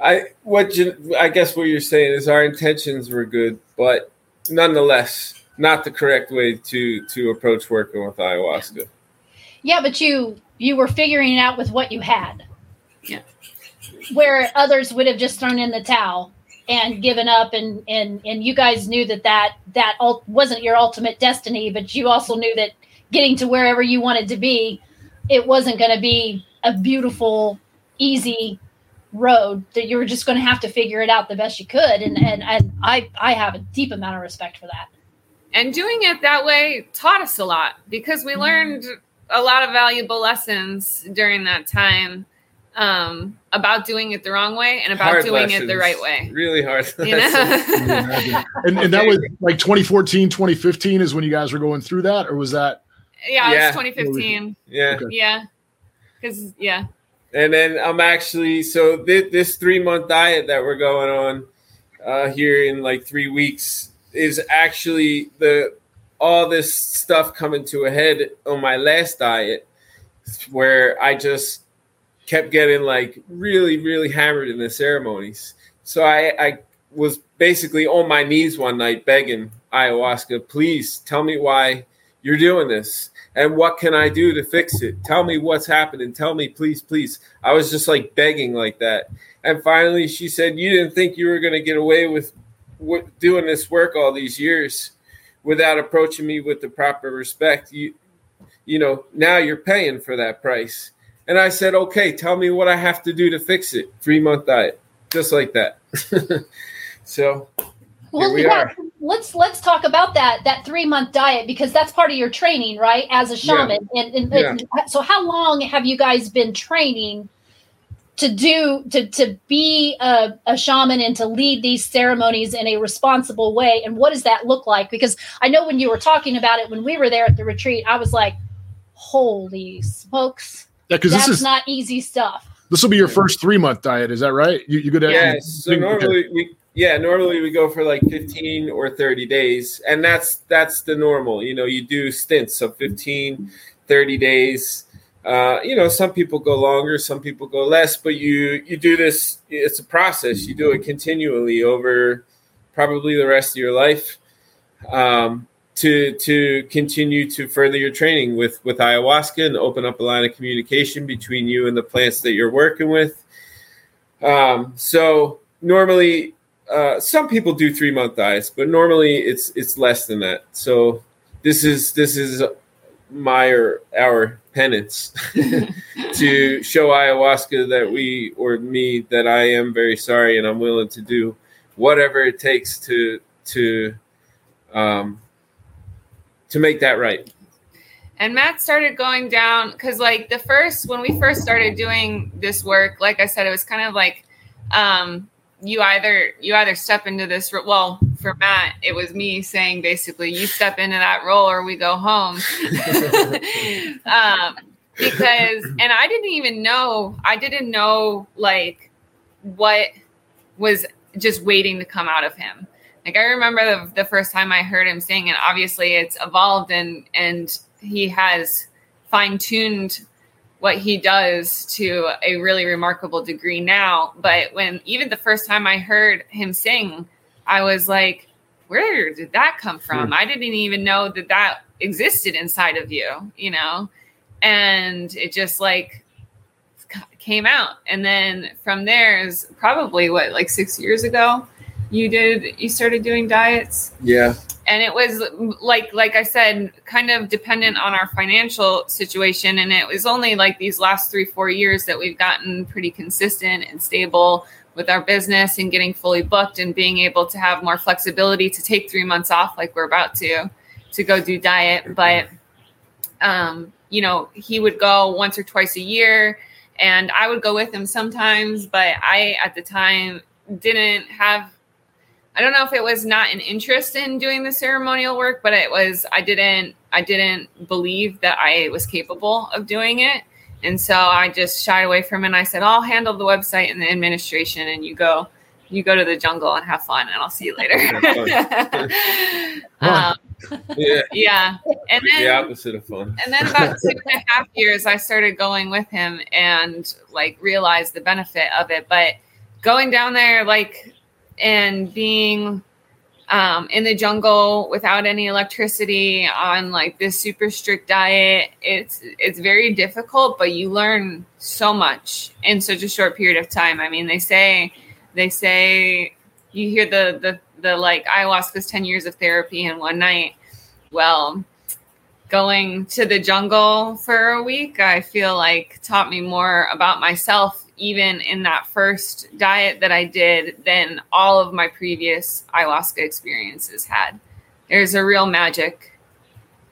I what you, I guess what you're saying is our intentions were good, but nonetheless not the correct way to to approach working with ayahuasca. Yeah, but you you were figuring it out with what you had. Yeah. Where others would have just thrown in the towel and given up and and and you guys knew that that that wasn't your ultimate destiny but you also knew that getting to wherever you wanted to be it wasn't going to be a beautiful easy road that you were just going to have to figure it out the best you could and and, and i i have a deep amount of respect for that. And doing it that way taught us a lot because we mm-hmm. learned a lot of valuable lessons during that time um, about doing it the wrong way and about hard doing lessons. it the right way. Really hard. [laughs] You know? [laughs] and, and that was like 2014, 2015 is when you guys were going through that, or was that? Yeah, yeah. it was 2015. Yeah. Okay. Yeah. Because, yeah. And then I'm actually, so this, this three month diet that we're going on uh, here in like three weeks is actually the all this stuff coming to a head on my last diet where I just kept getting like really, really hammered in the ceremonies. So I, I was basically on my knees one night begging ayahuasca, please tell me why you're doing this and what can I do to fix it? Tell me what's happening. Tell me, please, please. I was just like begging like that. And finally, she said, You didn't think you were going to get away with doing this work all these years without approaching me with the proper respect. You, you know, now you're paying for that price. And I said, okay, tell me what I have to do to fix it. Three month diet, just like that. [laughs] so well, we yeah, let's let's talk about that that three month diet because that's part of your training, right? As a shaman, yeah. and, and, yeah. and, so how long have you guys been training to do to to be a, a shaman and to lead these ceremonies in a responsible way? And what does that look like? Because I know when you were talking about it when we were there at the retreat, I was like, "Holy smokes!" Yeah, because this is not easy stuff. This will be your first three month diet, is that right? You, you go to yeah. So normally okay. we yeah normally we go for like fifteen or thirty days, and that's that's the normal. You know, you do stints of 15, 30 days. Uh, you know, some people go longer, some people go less, but you you do this. It's a process. You do it continually over probably the rest of your life. Um, to to continue to further your training with with ayahuasca and open up a line of communication between you and the plants that you're working with. Um, so normally, uh, some people do three month diets, but normally it's it's less than that. So this is this is my or our penance [laughs] to show ayahuasca that we or me that I am very sorry and I'm willing to do whatever it takes to to um, to make that right. And Matt started going down because, like, the first when we first started doing this work, like I said, it was kind of like um, you either you either step into this. Well, for Matt, it was me saying basically, you step into that role or we go home. [laughs] um, because, and I didn't even know, I didn't know like what was just waiting to come out of him. Like I remember the, the first time I heard him sing, and obviously it's evolved and and he has fine tuned what he does to a really remarkable degree now. But when even the first time I heard him sing, I was like, where did that come from? Hmm. I didn't even know that that existed inside of you, you know? And it just like came out. And then from there is probably what, like six years ago, you did you started doing diets? Yeah. And it was like like i said kind of dependent on our financial situation and it was only like these last three four years that we've gotten pretty consistent and stable with our business and getting fully booked and being able to have more flexibility to take three months off like we're about to to go do diet. But um you know he would go once or twice a year and i would go with him sometimes but i at the time didn't have I don't know if it was not an interest in doing the ceremonial work, but it was I didn't I didn't believe that I was capable of doing it. And so I just shied away from it and I said, I'll handle the website and the administration and you go you go to the jungle and have fun and I'll see you later. [laughs] [laughs] um, [laughs] yeah. yeah. And then the opposite of fun. And then about two and a half years I started going with him and like realized the benefit of it. But going down there like and being um, in the jungle without any electricity on like this super strict diet. It's it's very difficult, but you learn so much in such a short period of time. I mean, they say they say you hear the the the like ayahuasca's 10 years of therapy in one night. Well, going to the jungle for a week, I feel like taught me more about myself even in that first diet that I did than all of my previous ayahuasca experiences had. There's a real magic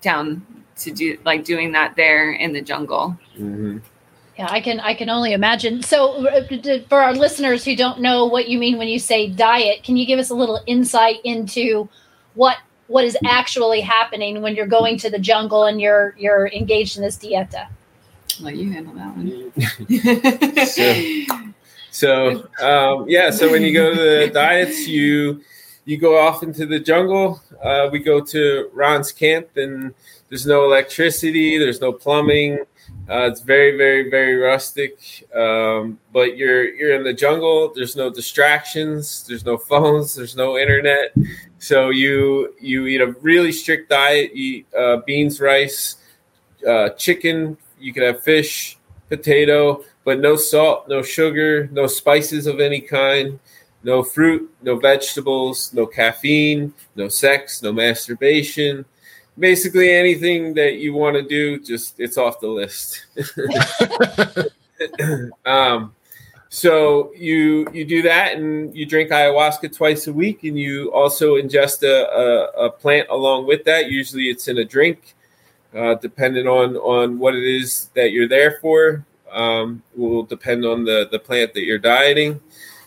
down to do like doing that there in the jungle. Mm-hmm. Yeah, I can I can only imagine. So uh, for our listeners who don't know what you mean when you say diet, can you give us a little insight into what what is actually happening when you're going to the jungle and you're you're engaged in this dieta? Let you handle that one. [laughs] so, so um, yeah, so when you go to the diets, you you go off into the jungle. Uh, we go to Ron's camp, and there's no electricity, there's no plumbing. Uh, it's very, very, very rustic. Um, but you're you're in the jungle. There's no distractions. There's no phones. There's no internet. So you you eat a really strict diet. You eat uh, beans, rice, uh, chicken. You can have fish, potato, but no salt, no sugar, no spices of any kind, no fruit, no vegetables, no caffeine, no sex, no masturbation basically anything that you want to do, just it's off the list. [laughs] [laughs] um, so you you do that, and you drink ayahuasca twice a week, and you also ingest a, a, a plant along with that. Usually, it's in a drink, uh, depending on on what it is that you're there for. Um, will depend on the the plant that you're dieting.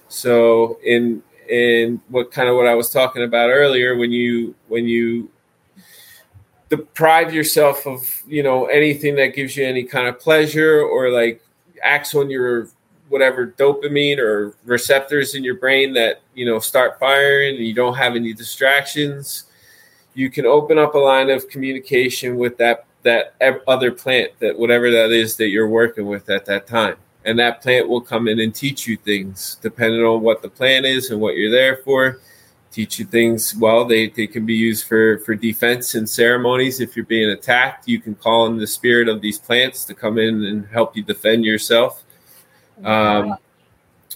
So in in what kind of what I was talking about earlier, when you when you deprive yourself of you know anything that gives you any kind of pleasure or like acts on your whatever dopamine or receptors in your brain that you know start firing and you don't have any distractions you can open up a line of communication with that that other plant that whatever that is that you're working with at that time. And that plant will come in and teach you things depending on what the plant is and what you're there for. Teach you things well they, they can be used for for defense and ceremonies. If you're being attacked you can call in the spirit of these plants to come in and help you defend yourself um,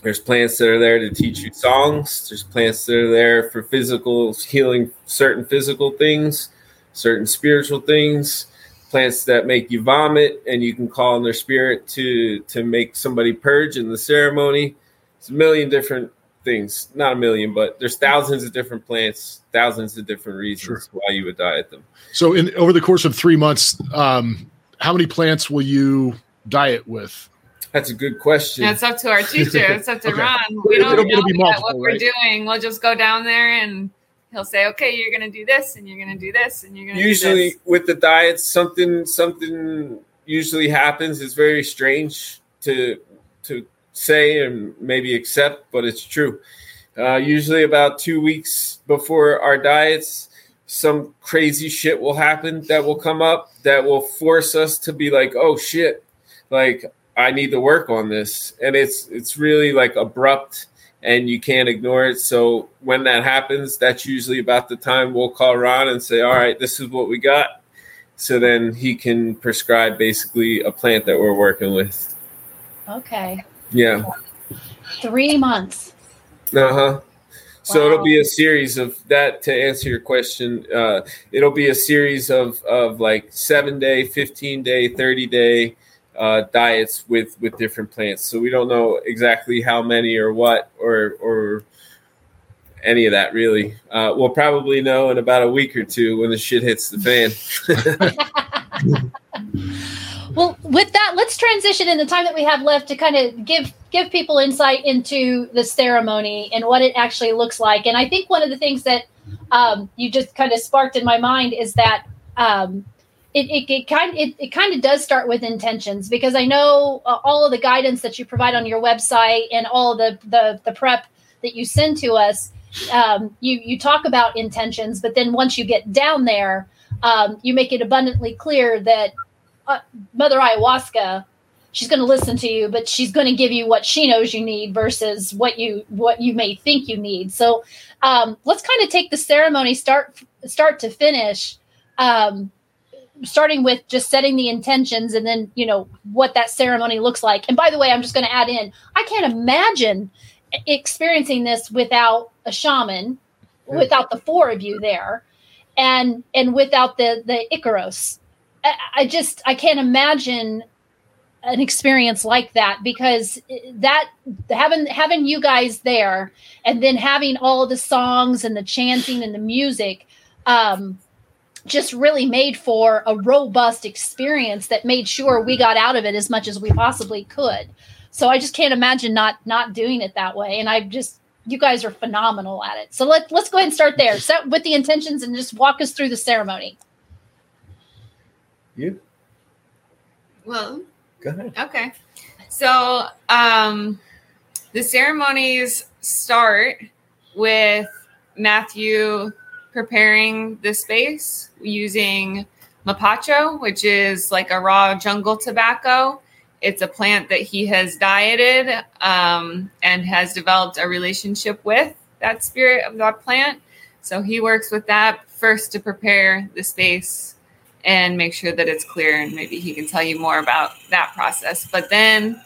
there's plants that are there to teach you songs there's plants that are there for physical healing certain physical things certain spiritual things plants that make you vomit and you can call on their spirit to to make somebody purge in the ceremony it's a million different things. Not a million, but there's thousands of different plants, thousands of different reasons sure. why you would diet them. So, in over the course of three months, um, how many plants will you diet with? That's a good question. That's up to our teacher. It's up to [laughs] okay. Ron. We don't it'll, know it'll multiple, what we're doing. We'll just go down there and he'll say, "Okay, you're going to do this, and you're going to do this, and you're going to." Usually, with the diets, something something usually happens. It's very strange to to say and maybe accept, but it's true. Uh, usually, about two weeks before our diets, some crazy shit will happen that will come up that will force us to be like, "Oh shit!" Like I need to work on this, and it's it's really like abrupt, and you can't ignore it. So when that happens, that's usually about the time we'll call Ron and say, "All right, this is what we got." So then he can prescribe basically a plant that we're working with. Okay. Yeah. Three months. Uh huh. So wow. it'll be a series of that to answer your question. Uh, it'll be a series of of like seven day, fifteen day, thirty day uh, diets with with different plants. So we don't know exactly how many or what or or any of that really. Uh, we'll probably know in about a week or two when the shit hits the fan. [laughs] Well, with that, let's transition in the time that we have left to kind of give give people insight into the ceremony and what it actually looks like. And I think one of the things that um, you just kind of sparked in my mind is that um, it, it, it, kind it, it kind of does start with intentions because I know uh, all of the guidance that you provide on your website and all the the, the prep that you send to us. Um, you you talk about intentions, but then once you get down there, um, you make it abundantly clear that uh, Mother Ayahuasca she's going to listen to you, but she's going to give you what she knows you need versus what you what you may think you need. So um, let's kind of take the ceremony start start to finish. Um, starting with just setting the intentions and then you know what that ceremony looks like. And by the way i'm just going to add in i can't imagine experiencing this without a shaman without the four of you there and and without the the icaros. I, I just i can't imagine an experience like that because that having having you guys there and then having all the songs and the chanting and the music um just really made for a robust experience that made sure we got out of it as much as we possibly could. So I just can't imagine not not doing it that way. And I just you guys are phenomenal at it. So let let's go ahead and start there. Set with the intentions and just walk us through the ceremony. You? Well, go ahead. Okay. So um the ceremonies start with Matthew preparing the space using mapacho, which is like a raw jungle tobacco. It's a plant that he has dieted um, and has developed a relationship with that spirit of that plant. So he works with that first to prepare the space and make sure that it's clear. And maybe he can tell you more about that process. But then,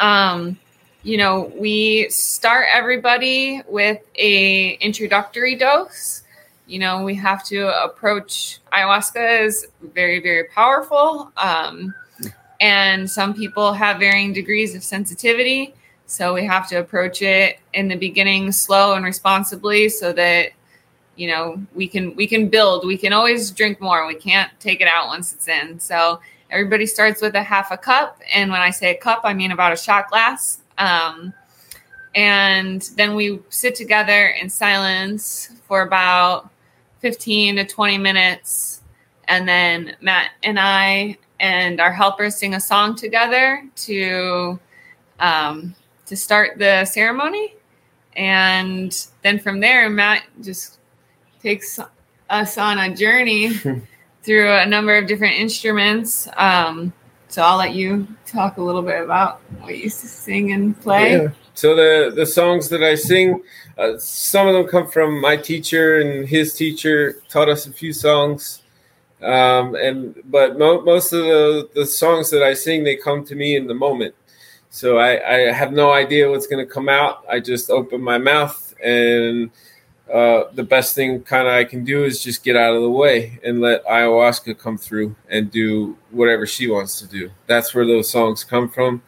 um, you know, we start everybody with a introductory dose. You know, we have to approach ayahuasca is very, very powerful. Um, and some people have varying degrees of sensitivity. So we have to approach it in the beginning slow and responsibly so that you know we can we can build we can always drink more we can't take it out once it's in so everybody starts with a half a cup and when i say a cup i mean about a shot glass um, and then we sit together in silence for about 15 to 20 minutes. And then Matt and I and our helpers sing a song together to um, to start the ceremony. And then from there, Matt just takes us on a journey [laughs] through a number of different instruments. Um, so I'll let you talk a little bit about what you sing and play. Yeah. So the the songs that I sing, uh, some of them come from my teacher and his teacher taught us a few songs. Um, and but mo- most of the the songs that I sing, they come to me in the moment. So I, I have no idea what's going to come out. I just open my mouth and uh, the best thing kind of I can do is just get out of the way and let ayahuasca come through and do whatever she wants to do. That's where those songs come from.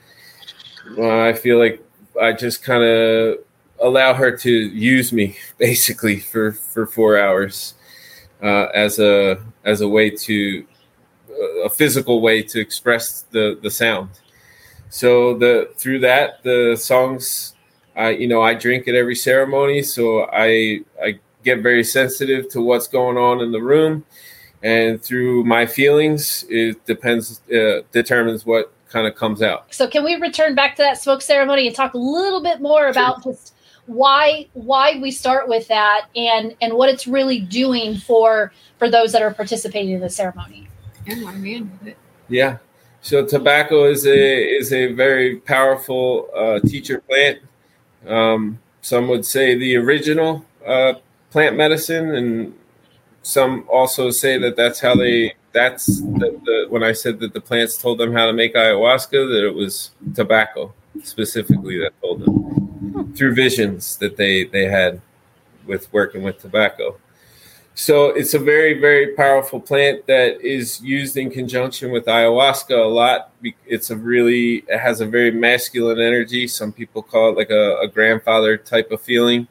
Uh, I feel like I just kind of allow her to use me [laughs] basically for for four hours uh, as a as a way to a physical way to express the the sound. So the through that the songs I, you know, I drink at every ceremony, so I I get very sensitive to what's going on in the room, and through my feelings, it depends uh, determines what kind of comes out. So, can we return back to that smoke ceremony and talk a little bit more about sure. just why why we start with that and and what it's really doing for for those that are participating in the ceremony? And why we ended it. Yeah. So tobacco is a is a very powerful uh, teacher plant. Um, some would say the original uh, plant medicine, and some also say that that's how they. That's the, the, when I said that the plants told them how to make ayahuasca, that it was tobacco specifically that told them through visions that they they had with working with tobacco. So it's a very, very powerful plant that is used in conjunction with ayahuasca a lot. It's a really, it has a very masculine energy. Some people call it like a, a grandfather type of feeling.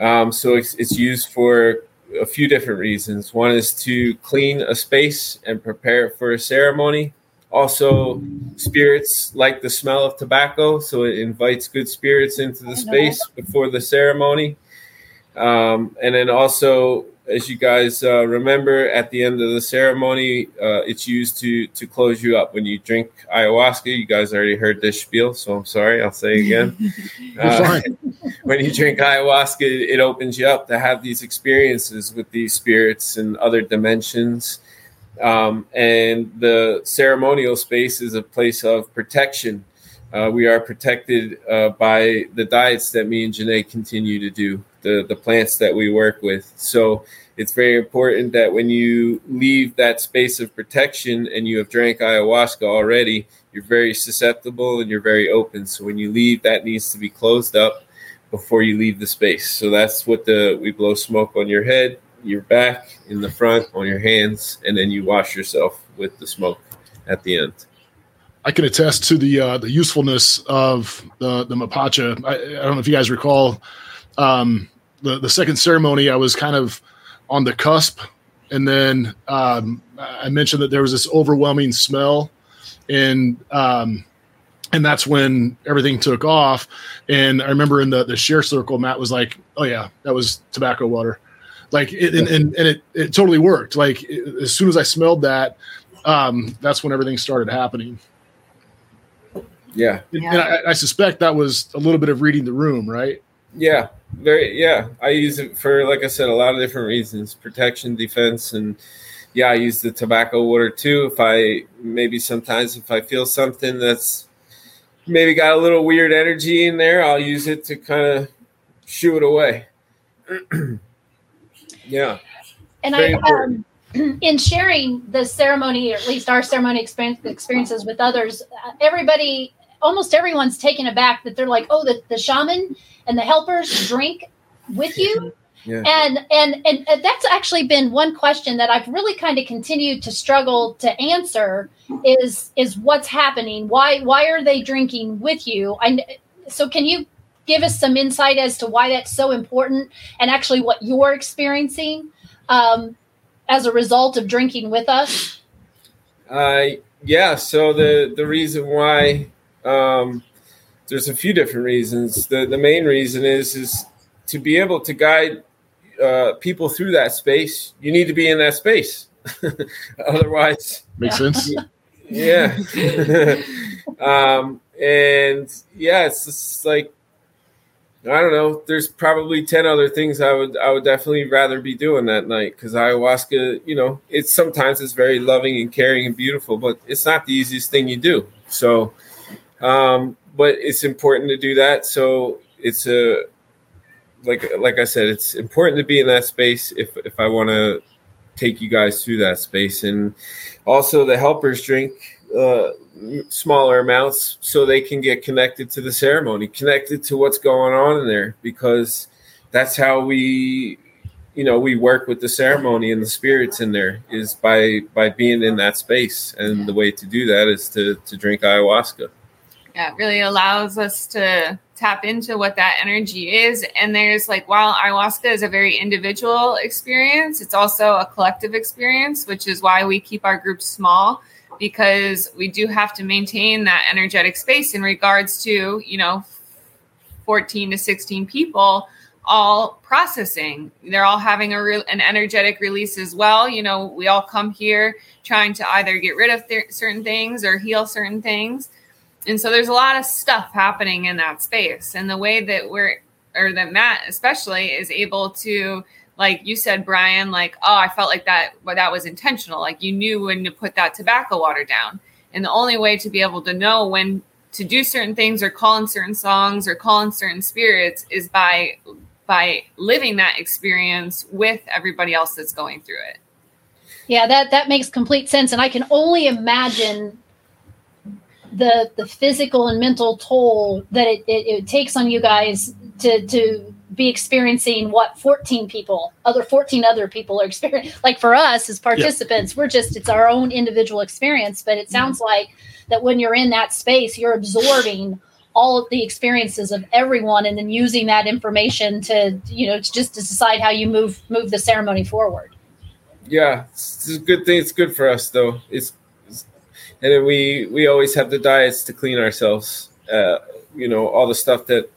Um, so it's, it's used for a few different reasons. One is to clean a space and prepare it for a ceremony. Also, spirits like the smell of tobacco, so it invites good spirits into the space before the ceremony. Um, and then also as you guys uh, remember, at the end of the ceremony, uh, it's used to to close you up. When you drink ayahuasca, you guys already heard this spiel, so I'm sorry, I'll say again. [laughs] Uh, [laughs] when you drink ayahuasca, it opens you up to have these experiences with these spirits and other dimensions. Um, and the ceremonial space is a place of protection. Uh, we are protected uh, by the diets that me and Jeanae continue to do, the, the plants that we work with. So it's very important that when you leave that space of protection and you have drank ayahuasca already, you're very susceptible and you're very open. So when you leave, that needs to be closed up before you leave the space. So that's what the we blow smoke on your head, your back, in the front, on your hands, and then you wash yourself with the smoke at the end. I can attest to the uh, the usefulness of the the mapacho. I, I, don't know if you guys recall um, the the second ceremony. I was kind of on the cusp, and then um, I mentioned that there was this overwhelming smell, and um, and that's when everything took off. And I remember in the the share circle, Matt was like, "Oh yeah, that was tobacco water." Like it, and, and, and it, it totally worked. Like it, as soon as I smelled that, um, that's when everything started happening. Yeah, and, and I, I, suspect that was a little bit of reading the room, right? Yeah, very. Yeah, I use it for, like I said, a lot of different reasons: protection, defense, and yeah, I use the tobacco water too. If I maybe sometimes if I feel something that's maybe got a little weird energy in there, I'll use it to kind of shoo it away. [clears throat] yeah, and Very I. Um, [clears throat] in sharing the ceremony, or at least our ceremony experience, experiences with others, everybody almost everyone's taken aback that they're like, oh, the, the shaman and the helpers drink with you. Yeah. And, and and that's actually been one question that I've really kind of continued to struggle to answer is is what's happening why why are they drinking with you I so can you give us some insight as to why that's so important and actually what you're experiencing um, as a result of drinking with us? Uh, yeah. So the the reason why um, there's a few different reasons. The the main reason is is to be able to guide uh, people through that space. You need to be in that space. [laughs] Otherwise, makes sense. Yeah. [laughs] um, and yeah, it's just like I don't know. There's probably ten other things I would I would definitely rather be doing that night because ayahuasca, you know, it's sometimes it's very loving and caring and beautiful, but it's not the easiest thing you do. So um, but it's important to do that. So it's a like like I said, it's important to be in that space if if I want to take you guys through that space, and also the helpers drink uh, smaller amounts so they can get connected to the ceremony, connected to what's going on in there, because that's how we you know we work with the ceremony and the spirits in there is by by being in that space. And the way to do that is to to drink ayahuasca yeah, it really allows us to tap into what that energy is. And there's like, while ayahuasca is a very individual experience, it's also a collective experience, which is why we keep our groups small because we do have to maintain that energetic space in regards to, you know, 14 to 16 people all processing. They're all having a re- an energetic release as well. You know, we all come here trying to either get rid of th- certain things or heal certain things and so there's a lot of stuff happening in that space. And the way that we're or that matt especially is able to like you said brian like oh i felt like that well, that was intentional. Like you knew when to put that tobacco water down. And the only way to be able to know when to do certain things or call in certain songs or call in certain spirits is by by living that experience with everybody else that's going through it. Yeah that that makes complete sense. And i can only imagine the the physical and mental toll that it, it, it, takes on you guys to to be experiencing what 14 people other 14 other people are experiencing. [laughs] Like for us as participants we're just it's our own individual experience but it sounds mm-hmm. like that when you're in that space you're absorbing all of the experiences of everyone and then using that information to you know to just to decide how you move move the ceremony forward. Yeah it's a good thing it's good for us though. It's and then we we always have the diets to clean ourselves. Uh, you know, all the stuff that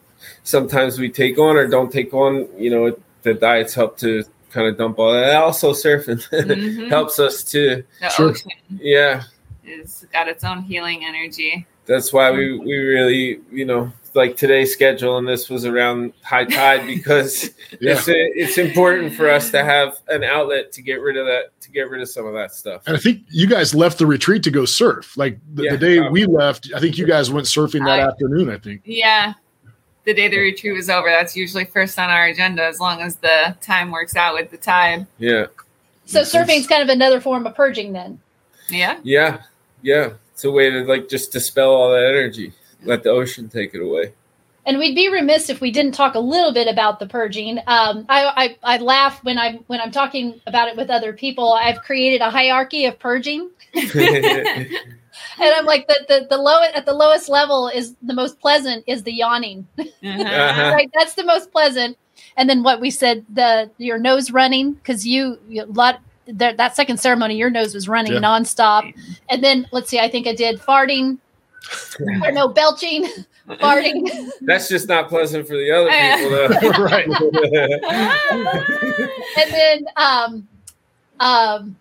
sometimes we take on or don't take on. You know, the diets help to kind of dump all that. Also, surfing [laughs] mm-hmm. helps us to. The sure. ocean, yeah, it's got its own healing energy. That's why we we really you know like today's schedule and this was around high tide [laughs] because Yeah. it's it's important for us to have an outlet to get rid of that to get rid of some of that stuff. And I think you guys left the retreat to go surf. Like the, Yeah, the day probably. we left, I think you guys went surfing that I- afternoon. I think. Yeah. The day the retreat was over, that's usually first on our agenda as long as the time works out with the tide. Yeah, So surfing's kind of another form of purging then. Yeah. yeah, yeah. It's a way to like just dispel all that energy. Let the ocean take it away. And we'd be remiss if we didn't talk a little bit about the purging. Um, I, I I laugh when I'm when I'm talking about it with other people. I've created a hierarchy of purging, [laughs] and I'm like the the, the low at the lowest level is the most pleasant is the yawning. Uh-huh. [laughs] Right, that's the most pleasant. And then what we said the your nose running because you, you lot that that second ceremony your nose was running Yeah. nonstop. And then let's see, I think I did farting [laughs] or no belching, [laughs] farting. That's just not pleasant for the other people, [laughs] right. and then um um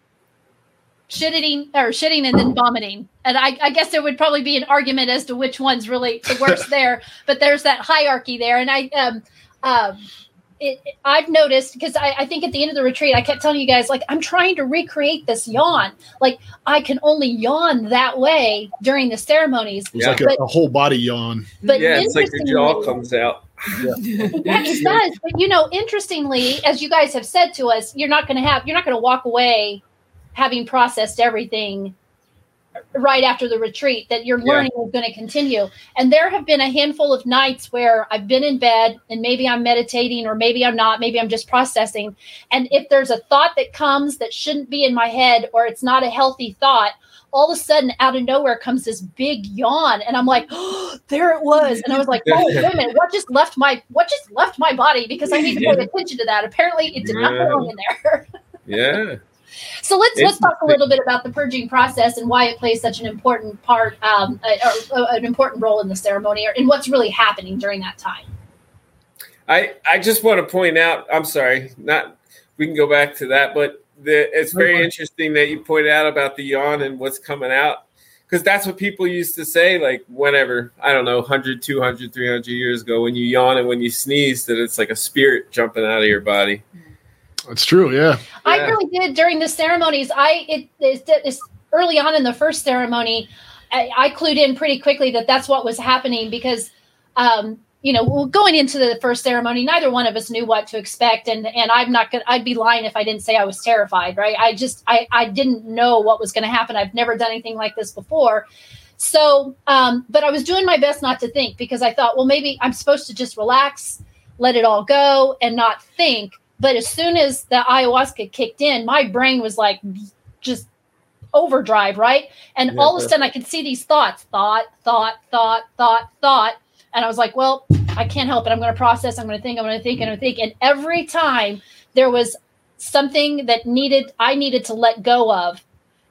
shitting or shitting and then vomiting and I, I guess there would probably be an argument as to which one's really the worst there but there's that hierarchy there and i um um it, I've noticed because I, I think at the end of the retreat, I kept telling you guys, like, I'm trying to recreate this yawn. Like, I can only yawn that way during the ceremonies. It's Yeah. like a, a whole body yawn. But yeah, it's like the jaw comes out. Yeah, [laughs] it does. But you know, interestingly, as you guys have said to us, you're not going to have, you're not going to walk away having processed everything right after the retreat. That your Yeah. learning is going to continue. And there have been a handful of nights where I've been in bed and maybe I'm meditating or maybe I'm not. Maybe I'm just processing. And if there's a thought that comes that shouldn't be in my head or it's not a healthy thought. All of a sudden, out of nowhere comes this big yawn, and I'm like, oh, [gasps] "There it was!" And I was like, [laughs] "Oh, wait a minute! What just left my what just left my body?" Because I need to pay attention to that. Apparently, it did not belong in there. [laughs] Yeah. So let's let's talk a little bit about the purging process and why it plays such an important part, um, uh, or, uh, an important role in the ceremony, or in what's really happening during that time. I I just want to point out. I'm sorry, not we can go back to that, but the, it's very Okay. interesting that you pointed out about the yawn and what's coming out because that's what people used to say like whenever i don't know 100 200 300 years ago when you yawn and when you sneeze that it's like a spirit jumping out of your body That's true. Yeah. I Yeah. really did during the ceremonies. I it it's, it's early on in the first ceremony. I, I clued in pretty quickly that that's what was happening because, um, you know, well, going into the first ceremony, neither one of us knew what to expect, and and I'm not gonna. I'd be lying if I didn't say I was terrified. Right? I just I I didn't know what was going to happen. I've never done anything like this before. So, um, but I was doing my best not to think because I thought, well, maybe I'm supposed to just relax, let it all go, and not think. But as soon as the ayahuasca kicked in, my brain was like just overdrive, right? And Yeah. all of a sudden I could see these thoughts, thought, thought, thought, thought, thought. And I was like, well, I can't help it. I'm going to process. I'm going to think. I'm going to think. I'm going to think. And every time there was something that needed, I needed to let go of,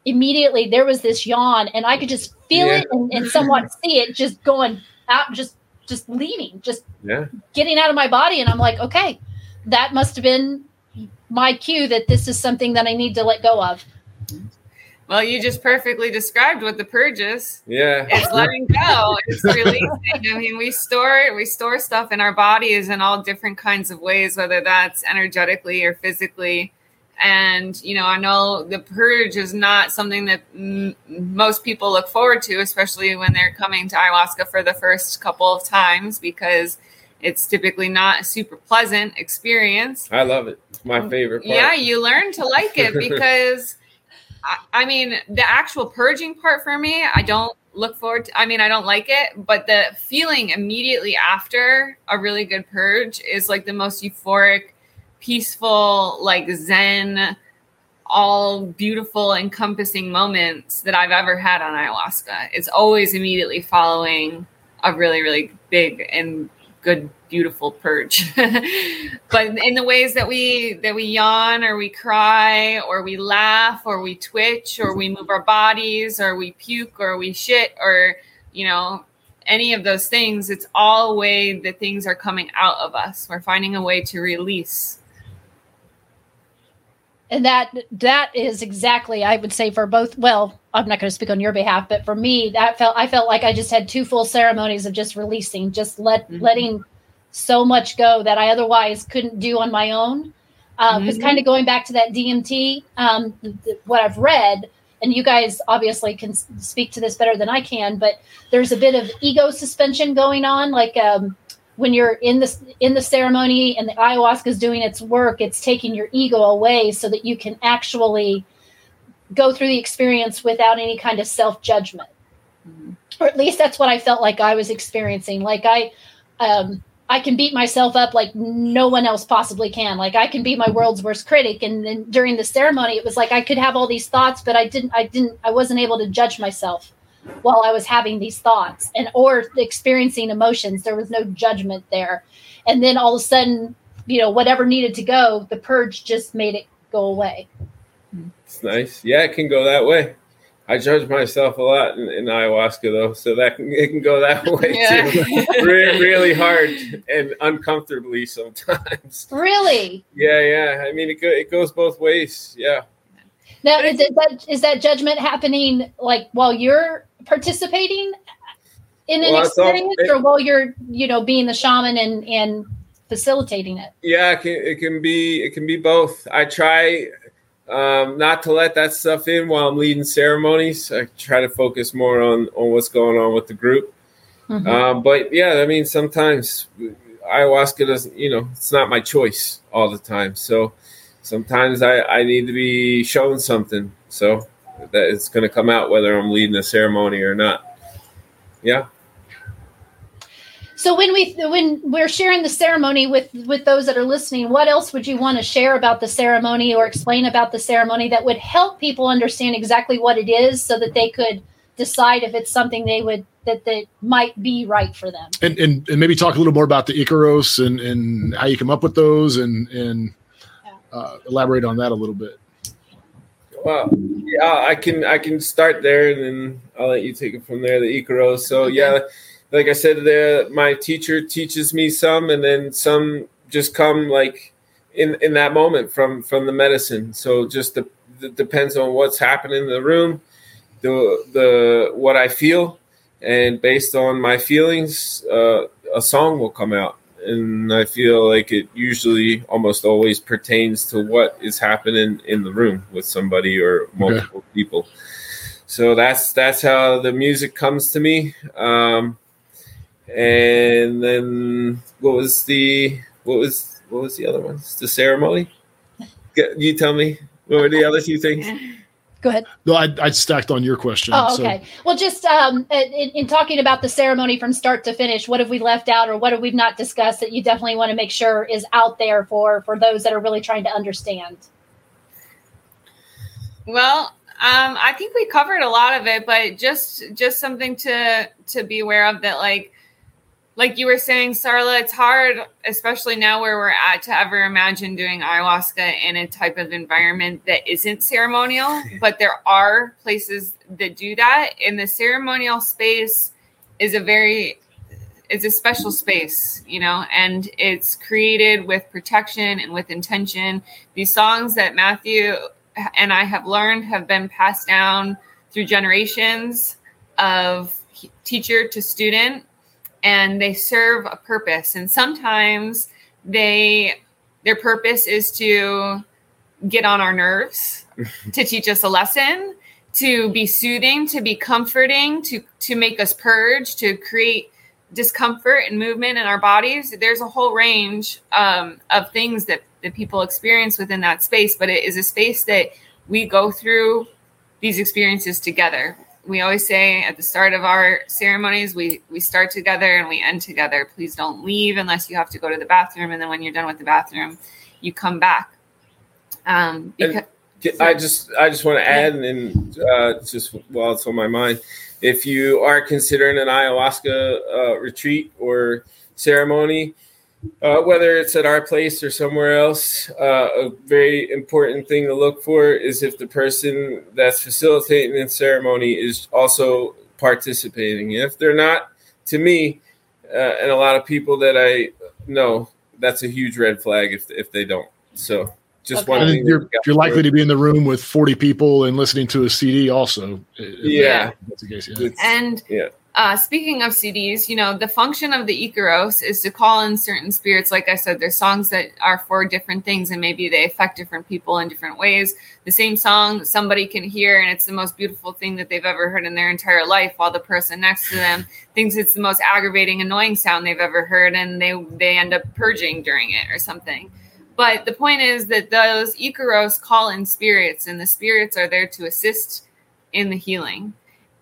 immediately there was this yawn, and I could just feel Yeah. it and, and somewhat [laughs] see it just going out, just just leaving, just yeah getting out of my body. And I'm like, okay, that must have been my cue that this is something that I need to let go of. Well, you just perfectly described what the purge is. yeah It's letting go. It's [laughs] releasing. I mean, we store we store stuff in our bodies in all different kinds of ways, whether that's energetically or physically. And you know, I know the purge is not something that m- most people look forward to, especially when they're coming to ayahuasca for the first couple of times, because it's typically not a super pleasant experience. i love it it's my favorite part Yeah, you learn to like it [laughs] because, I, I mean, the actual purging part for me, I don't look forward to. I mean, I don't like it, but the feeling immediately after a really good purge is like the most euphoric, peaceful, like Zen, all beautiful, encompassing moments that I've ever had on ayahuasca. It's always immediately following a really, really big and good beautiful purge [laughs] but in the ways that we that we yawn or we cry or we laugh or we twitch or we move our bodies or we puke or we shit or you know any of those things it's all way that things are coming out of us. We're finding a way to release and that that is exactly i would say for both well i'm not going to speak on your behalf but for me that felt i felt like i just had two full ceremonies of just releasing just let mm-hmm. letting so much go that i otherwise couldn't do on my own because um, mm-hmm. kind of going back to that dmt um, what i've read and you guys obviously can speak to this better than i can but there's a bit of ego suspension going on like um, when you're in the in the ceremony and the ayahuasca is doing its work, it's taking your ego away so that you can actually go through the experience without any kind of self judgment. Mm-hmm. Or at least that's what I felt like I was experiencing. Like I, um, I can beat myself up like no one else possibly can. Like I can be my world's worst critic. And then during the ceremony, it was like I could have all these thoughts, but I didn't. I didn't. I wasn't able to judge myself while I was having these thoughts and or experiencing emotions. There was no judgment there. And then all of a sudden, you know, whatever needed to go, the purge just made it go away. It's nice. Yeah, it can go that way. I judge myself a lot in, in ayahuasca though, so that can, it can go that [laughs] way yeah. too. really, really hard and uncomfortably sometimes. Really? Yeah, yeah. I mean, it, go, it goes both ways. Yeah. Now, is, that is that judgment happening like while you're participating in an well, experience, it, or while you're you know being the shaman and and facilitating it? Yeah, it can, it can be it can be both. I try um, not to let that stuff in while I'm leading ceremonies. I try to focus more on on what's going on with the group. Mm-hmm. Um, but yeah, I mean, sometimes ayahuasca doesn't, you know, it's not my choice all the time. So sometimes I, I need to be shown something. So that it's going to come out whether I'm leading a ceremony or not. Yeah. So when we when we're sharing the ceremony with with those that are listening, what else would you want to share about the ceremony or explain about the ceremony that would help people understand exactly what it is, so that they could decide if it's something they would that that might be right for them. And and, and maybe talk a little more about the Icaros and and how you come up with those and and uh, elaborate on that a little bit. Well, yeah, I can I can start there, and then I'll let you take it from there. The Icaros. So yeah, like I said, there my teacher teaches me some, and then some just come like in in that moment from from the medicine. So just the, the depends on what's happening in the room, the the what I feel, and based on my feelings, uh, a song will come out and I feel like it usually almost always pertains to what is happening in the room with somebody or multiple okay. people. So that's that's how the music comes to me. Um, and then what was the what was what was the other ones? The ceremony? You tell me. What were the other two things? [laughs] Go ahead. No, I, I stacked on your question. Oh, okay. So. Well, just um, in, in, talking about the ceremony from start to finish, what have we left out, or what have we not discussed that you definitely want to make sure is out there for for those that are really trying to understand? Well, um, I think we covered a lot of it, but just just something to to be aware of that, like like you were saying, Starla, it's hard, especially now where we're at, to ever imagine doing ayahuasca in a type of environment that isn't ceremonial. [laughs] but there are places that do that. And the ceremonial space is a very it's a special space, you know, and it's created with protection and with intention. These songs that Matthew and I have learned have been passed down through generations of teacher to student and they serve a purpose. And sometimes they their purpose is to get on our nerves [laughs] to teach us a lesson to be soothing to be comforting to to make us purge to create discomfort and movement in our bodies. There's a whole range um, of things that that people experience within that space but it is a space that we go through these experiences together we always say at the start of our ceremonies we we start together and we end together. Please don't leave unless you have to go to the bathroom. And then when you're done with the bathroom you come back. Um because, i just i just want to add and uh, just while it's on my mind if you are considering an ayahuasca uh, retreat or ceremony uh, whether it's at our place or somewhere else, uh, a very important thing to look for is if the person that's facilitating the ceremony is also participating. If they're not, to me, uh, and a lot of people that I know, that's a huge red flag if if they don't. So just Okay. one And thing. you're, you're likely to be in the room with 40 people and listening to a CD also. if Yeah. That's the case. Yeah. And Yeah. Uh, speaking of CDs, you know, the function of the Icaros is to call in certain spirits. Like I said, there's songs that are for different things and maybe they affect different people in different ways. The same song somebody can hear and it's the most beautiful thing that they've ever heard in their entire life, while the person next to them thinks it's the most aggravating, annoying sound they've ever heard, and they they end up purging during it or something. But the point is that those Icaros call in spirits, and the spirits are there to assist in the healing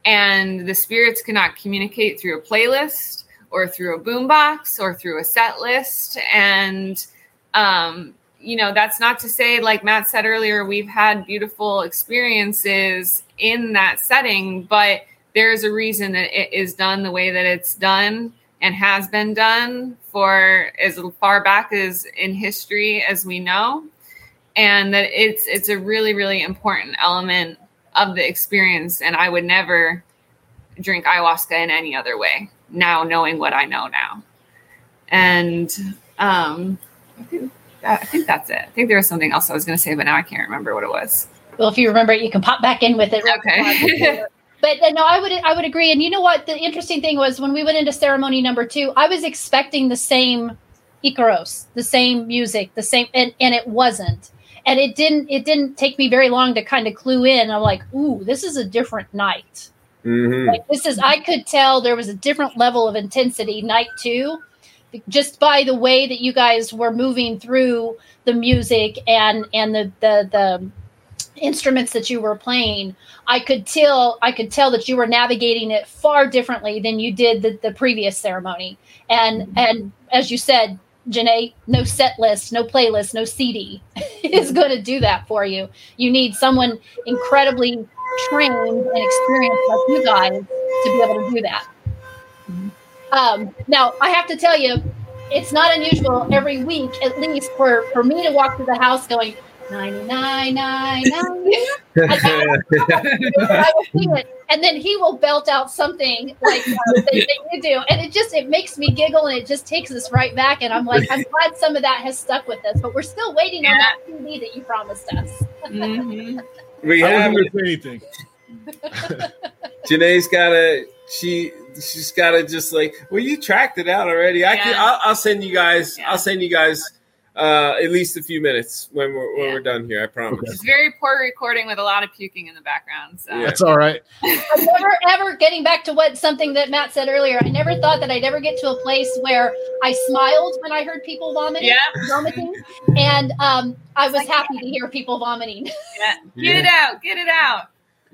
and the spirits cannot communicate through a playlist or through a boombox or through a set list. And um, you know that's not to say like matt said earlier we've had beautiful experiences in that setting but there's a reason that it is done the way that it's done and has been done for as far back as in history as we know. And that it's it's a really really important element of the experience and i would never drink ayahuasca in any other way now knowing what i know now and um i think, that, I think that's it i think there was something else i was going to say but now i can't remember what it was Well, if you remember it, you can pop back in with it. Okay. [laughs] But uh, no, I would I would agree. And you know what? The interesting thing was when we went into ceremony number two, I was expecting the same Icaros, the same music, the same, and and it wasn't. And it didn't it didn't take me very long to kind of clue in. I'm like, ooh, this is a different night. Mhm. Like this is I could tell there was a different level of intensity night two, just by the way that you guys were moving through the music and and the the the instruments that you were playing. I could tell I could tell that you were navigating it far differently than you did the, the previous ceremony. And and as you said, Jeanae, no set list, no playlist, no CD [laughs] is going to do that for you. You need someone incredibly trained and experienced like you guys to be able to do that. Um, now, I have to tell you, it's not unusual every week, at least, for, for me to walk through the house going, 99, 99. [laughs] I will see it. And then he will belt out something like uh, [laughs] that, that you do. And it just, it makes me giggle and it just takes us right back. And I'm like, I'm [laughs] glad some of that has stuck with us, but we're still waiting on that CD that you promised us. Mhm. we have wouldn't say anything. [laughs] Jeanae's gotta she she's gotta just like well you tracked it out already. I can I'll, I'll send you guys Yeah. I'll send you guys uh at least a few minutes when we're when Yeah. we're done here. I promise. Okay. it's very poor recording with a lot of puking in the background so Yeah. That's all right. [laughs] I never ever getting back to what something that Matt said earlier. I never thought that I'd ever get to a place where I smiled when I heard people vomiting, yeah vomiting, and um, I was happy to hear people vomiting. yeah [laughs] get it out get it out [laughs]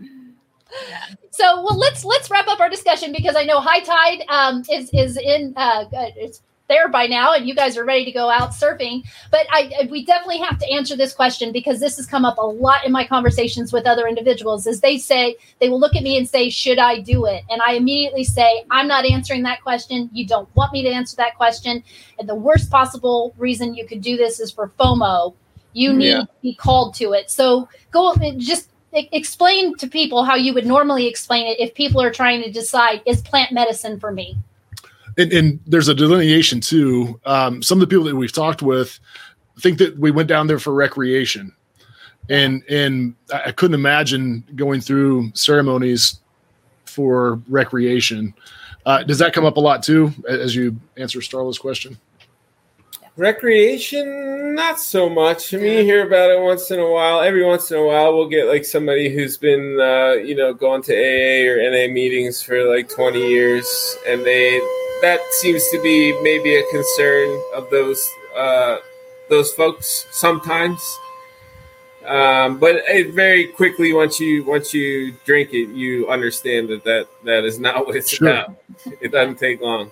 So, well, let's let's wrap up our discussion because I know High Tide um, is is in uh, uh, it's there by now, and you guys are ready to go out surfing. But I, we definitely have to answer this question because this has come up a lot in my conversations with other individuals. as they say they will look at me and say, "Should I do it?" And I immediately say, "I'm not answering that question. You don't want me to answer that question." And the worst possible reason you could do this is for FOMO. You need Yeah. to be called to it. So go and just explain to people how you would normally explain it if people are trying to decide is plant medicine for me And, and there's a delineation too. Um, some of the people that we've talked with think that we went down there for recreation, and and I couldn't imagine going through ceremonies for recreation. Uh, does that come up a lot too, as you answer Starla's question? Recreation, not so much. I mean, you hear about it once in a while. Every once in a while, we'll get like somebody who's been, uh, you know, going to AA or NA meetings for like 20 years, and they that seems to be maybe a concern of those uh, those folks sometimes. Um, but it very quickly, once you once you drink it, you understand that that, that is not what it's Sure. about. It doesn't take long.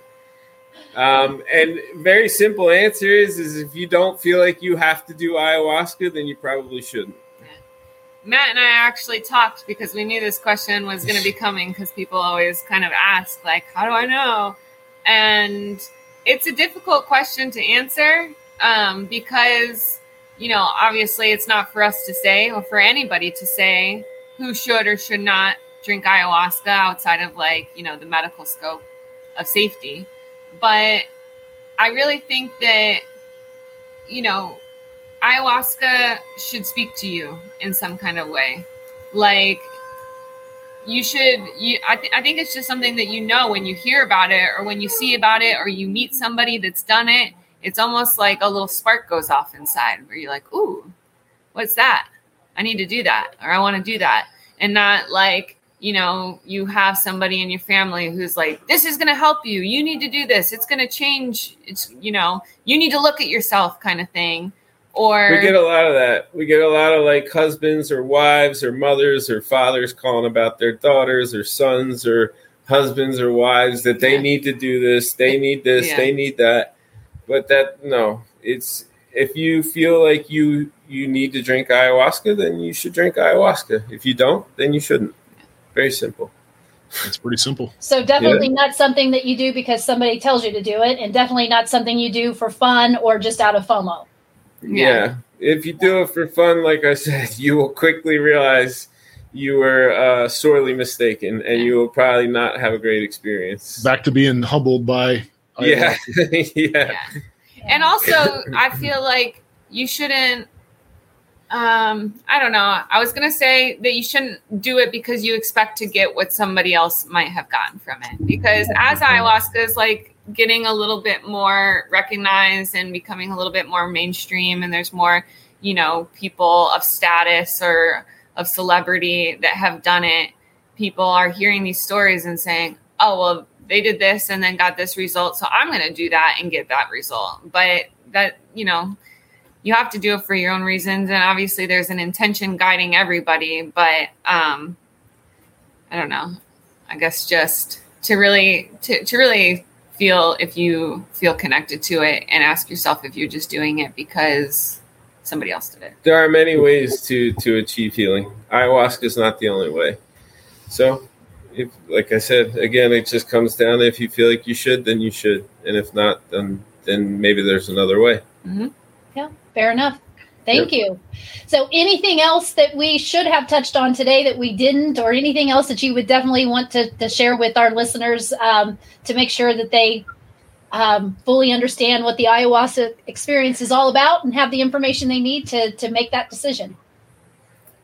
Um, and very simple answer is is if you don't feel like you have to do ayahuasca, then you probably shouldn't. Matt and I actually talked because we knew this question was going to be coming because people always kind of ask, like, how do I know? And it's a difficult question to answer um, because, you know, obviously it's not for us to say or for anybody to say who should or should not drink ayahuasca outside of like, you know, the medical scope of safety. But I really think that, you know, ayahuasca should speak to you in some kind of way. Like you should you I, th- I think it's just something that you know when you hear about it or when you see about it or you meet somebody that's done it it's almost like a little spark goes off inside where you're like ooh what's that i need to do that or i want to do that and not like you know you have somebody in your family who's like this is going to help you you need to do this it's going to change it's you know you need to look at yourself kind of thing or we get a lot of that. We get a lot of like husbands or wives or mothers or fathers calling about their daughters or sons or husbands or wives that they Yeah. need to do this, they need this, Yeah. they need that. But that no, it's if you feel like you you need to drink ayahuasca, then you should drink ayahuasca. If you don't, then you shouldn't. Very simple. It's pretty simple. So definitely not something that you do because somebody tells you to do it, and definitely not something you do for fun or just out of FOMO. Yeah. Yeah. If you do it for fun, like I [laughs] said, you will quickly realize you were uh, sorely mistaken and you will probably not have a great experience. Back to being humbled by. yeah. [laughs] yeah. yeah. and also i feel like you shouldn't um i don't know. I was gonna say that you shouldn't do it because you expect to get what somebody else might have gotten from it. Because as ayahuasca is like getting a little bit more recognized and becoming a little bit more mainstream and there's more you know people of status or of celebrity that have done it people are hearing these stories and saying oh well they did this and then got this result so i'm to do that and get that result. But that you know you have to do it for your own reasons and obviously there's an intention guiding everybody but um i don't know i guess just to really to, to really feel if you feel connected to it and ask yourself if you're just doing it because somebody else did it There are many ways to to achieve healing. Ayahuasca is not the only way. So, if like I said again, it just comes down if you feel like you should, then you should, and if not, then then maybe there's another way. Yeah, fair enough. Thank you. So, anything else that we should have touched on today that we didn't, or anything else that you would definitely want to, to share with our listeners um, to make sure that they um, fully understand what the ayahuasca experience is all about and have the information they need to, to make that decision?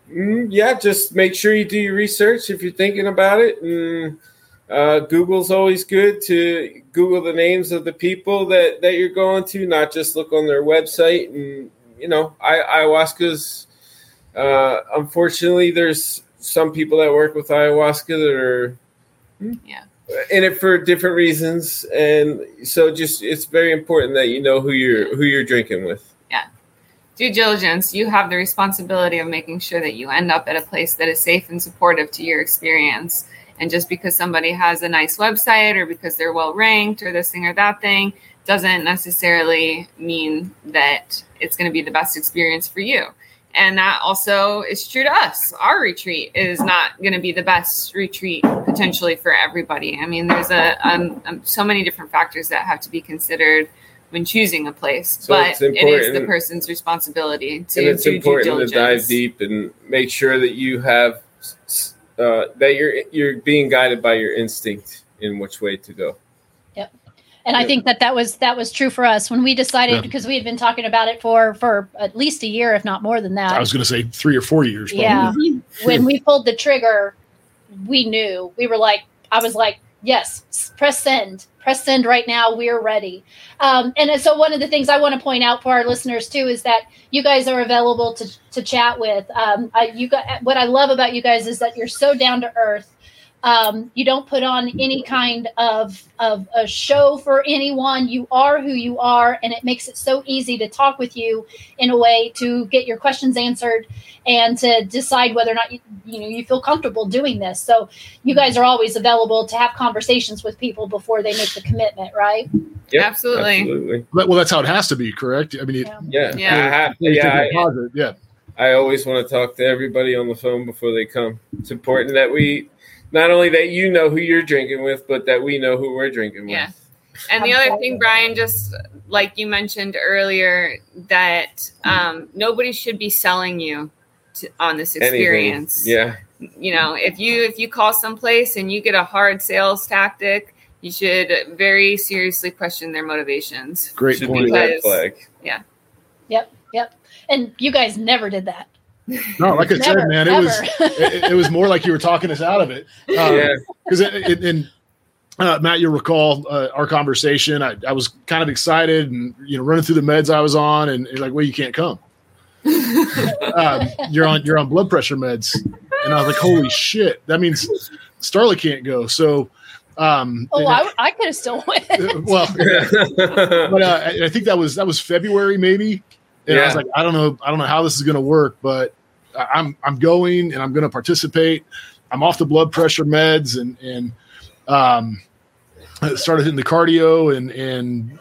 Mm, yeah, just make sure you do your research if you're thinking about it. And uh, Google's always good to Google the names of the people that, that you're going to, not just look on their website. And, you know, I, ayahuasca's, uh, unfortunately, there's some people that work with ayahuasca that are hmm, Yeah. in it for different reasons. And so just, it's very important that you know who you're, who you're drinking with. Yeah. Due diligence, you have the responsibility of making sure that you end up at a place that is safe and supportive to your experience. And just because somebody has a nice website or because they're well ranked or this thing or that thing doesn't necessarily mean that it's going to be the best experience for you. And that also is true to us. Our retreat is not going to be the best retreat potentially for everybody. I mean, there's a um, um, so many different factors that have to be considered when choosing a place, So but it's the person's responsibility to and it's important to dive deep and make sure that you have uh, that you're you're being guided by your instinct in which way to go. Yep. And I think that that was that was true for us when we decided Yeah. because we had been talking about it for for at least a year, if not more than that. I was going to say three or four years. Probably. Yeah. when we pulled the trigger, we knew. We were like, I was like, yes, press send, press send right now. We're ready. Um, and so one of the things I want to point out for our listeners too is that you guys are available to to chat with. Um, I, you got what I love about you guys is that you're so down to earth. Um, you don't put on any kind of of a show for anyone. You are who you are, and it makes it so easy to talk with you in a way to get your questions answered and to decide whether or not you, you know you feel comfortable doing this. So you guys are always available to have conversations with people before they make the commitment, right? Yep, Absolutely. absolutely. Well, well, that's how it has to be, correct? I mean, it, Yeah. Yeah, Yeah. I have- you take yeah. a I, deposit, yeah. I always want to talk to everybody on the phone before they come. It's important that we not only that you know who you're drinking with, but that we know who we're drinking with. Yeah. And the other thing, Brian, just like you mentioned earlier, that um, nobody should be selling you to, on this Anything. experience. Yeah. You know, if you if you call someplace and you get a hard sales tactic, you should very seriously question their motivations. Great Should point. be a red Because- flag. Yep. And you guys never did that. No, like I said, man, it was it, it was more like you were talking us out of it. [laughs] Yeah. Because and uh, Matt, you'll recall uh, our conversation. I, I was kind of excited and you know running through the meds I was on, and you're like, "Well, you can't come. [laughs] um, you're on you're on blood pressure meds." And I was like, "Holy shit! That means Starla can't go." So, um, Oh, and- I, I could have still went. [laughs] well, but uh, I I think that was that was February maybe, and I was like, I don't know, I don't know how this is going to work, but I- I'm I'm going and I'm going to participate. I'm off the blood pressure meds and and um, started hitting the cardio and and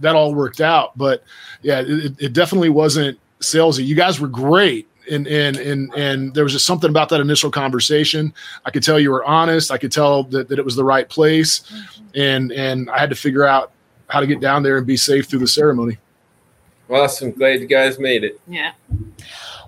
that all worked out. But yeah, it, it definitely wasn't salesy. You guys were great. And, and and and there was just something about that initial conversation. I could tell you were honest. I could tell that, that it was the right place and and I had to figure out how to get down there and be safe through the ceremony. Awesome. Glad you guys made it. Yeah.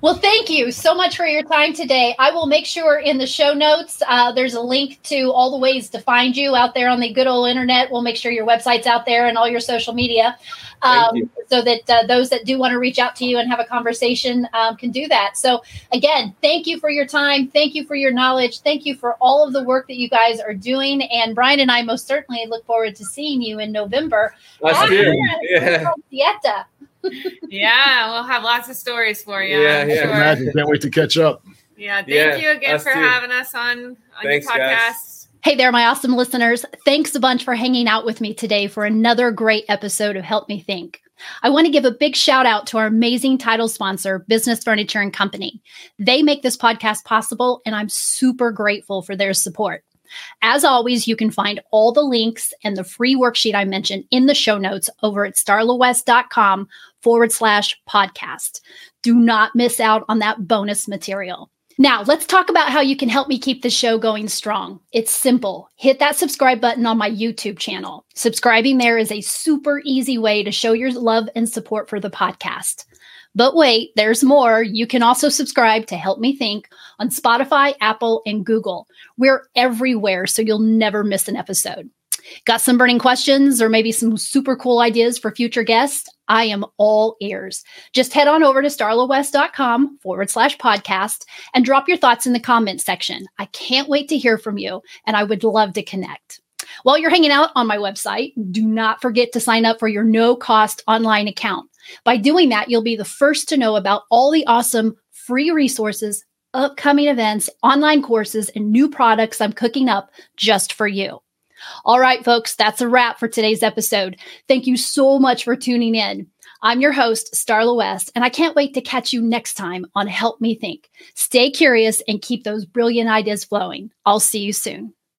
Well, thank you so much for your time today. I will make sure in the show notes uh, there's a link to all the ways to find you out there on the good old internet. We'll make sure your website's out there and all your social media, um, you. so that uh, those that do want to reach out to you and have a conversation um, can do that. So, again, thank you for your time. Thank you for your knowledge. Thank you for all of the work that you guys are doing. And Brian and I most certainly look forward to seeing you in November. Us Ah, too. yeah. Yeah. Dieta. Yeah. We'll have lots of stories for you. Yeah, I'm yeah. Can sure. imagine. Can't wait to catch up. Yeah. Thank Yeah, you again for too. having us on, on Thanks, your guys. podcast. Hey there, my awesome listeners. Thanks a bunch for hanging out with me today for another great episode of Help Me Think. I want to give a big shout out to our amazing title sponsor, Business Furniture and Company. They make this podcast possible, and I'm super grateful for their support. As always, you can find all the links and the free worksheet I mentioned in the show notes over at starlawest.com forward slash podcast. Do not miss out on that bonus material. Now, let's talk about how you can help me keep the show going strong. It's simple. Hit that subscribe button on my YouTube channel. Subscribing there is a super easy way to show your love and support for the podcast. But wait, there's more. You can also subscribe to Help Me Think on Spotify, Apple, and Google. We're everywhere, so you'll never miss an episode. Got some burning questions or maybe some super cool ideas for future guests? I am all ears. Just head on over to starlawest.com forward slash podcast and drop your thoughts in the comments section. I can't wait to hear from you, and I would love to connect. While you're hanging out on my website, do not forget to sign up for your no cost online account. By doing that, you'll be the first to know about all the awesome free resources, upcoming events, online courses, and new products I'm cooking up just for you. All right, folks, that's a wrap for today's episode. Thank you so much for tuning in. I'm your host, Starla West, and I can't wait to catch you next time on Help Me Think. Stay curious and keep those brilliant ideas flowing. I'll see you soon.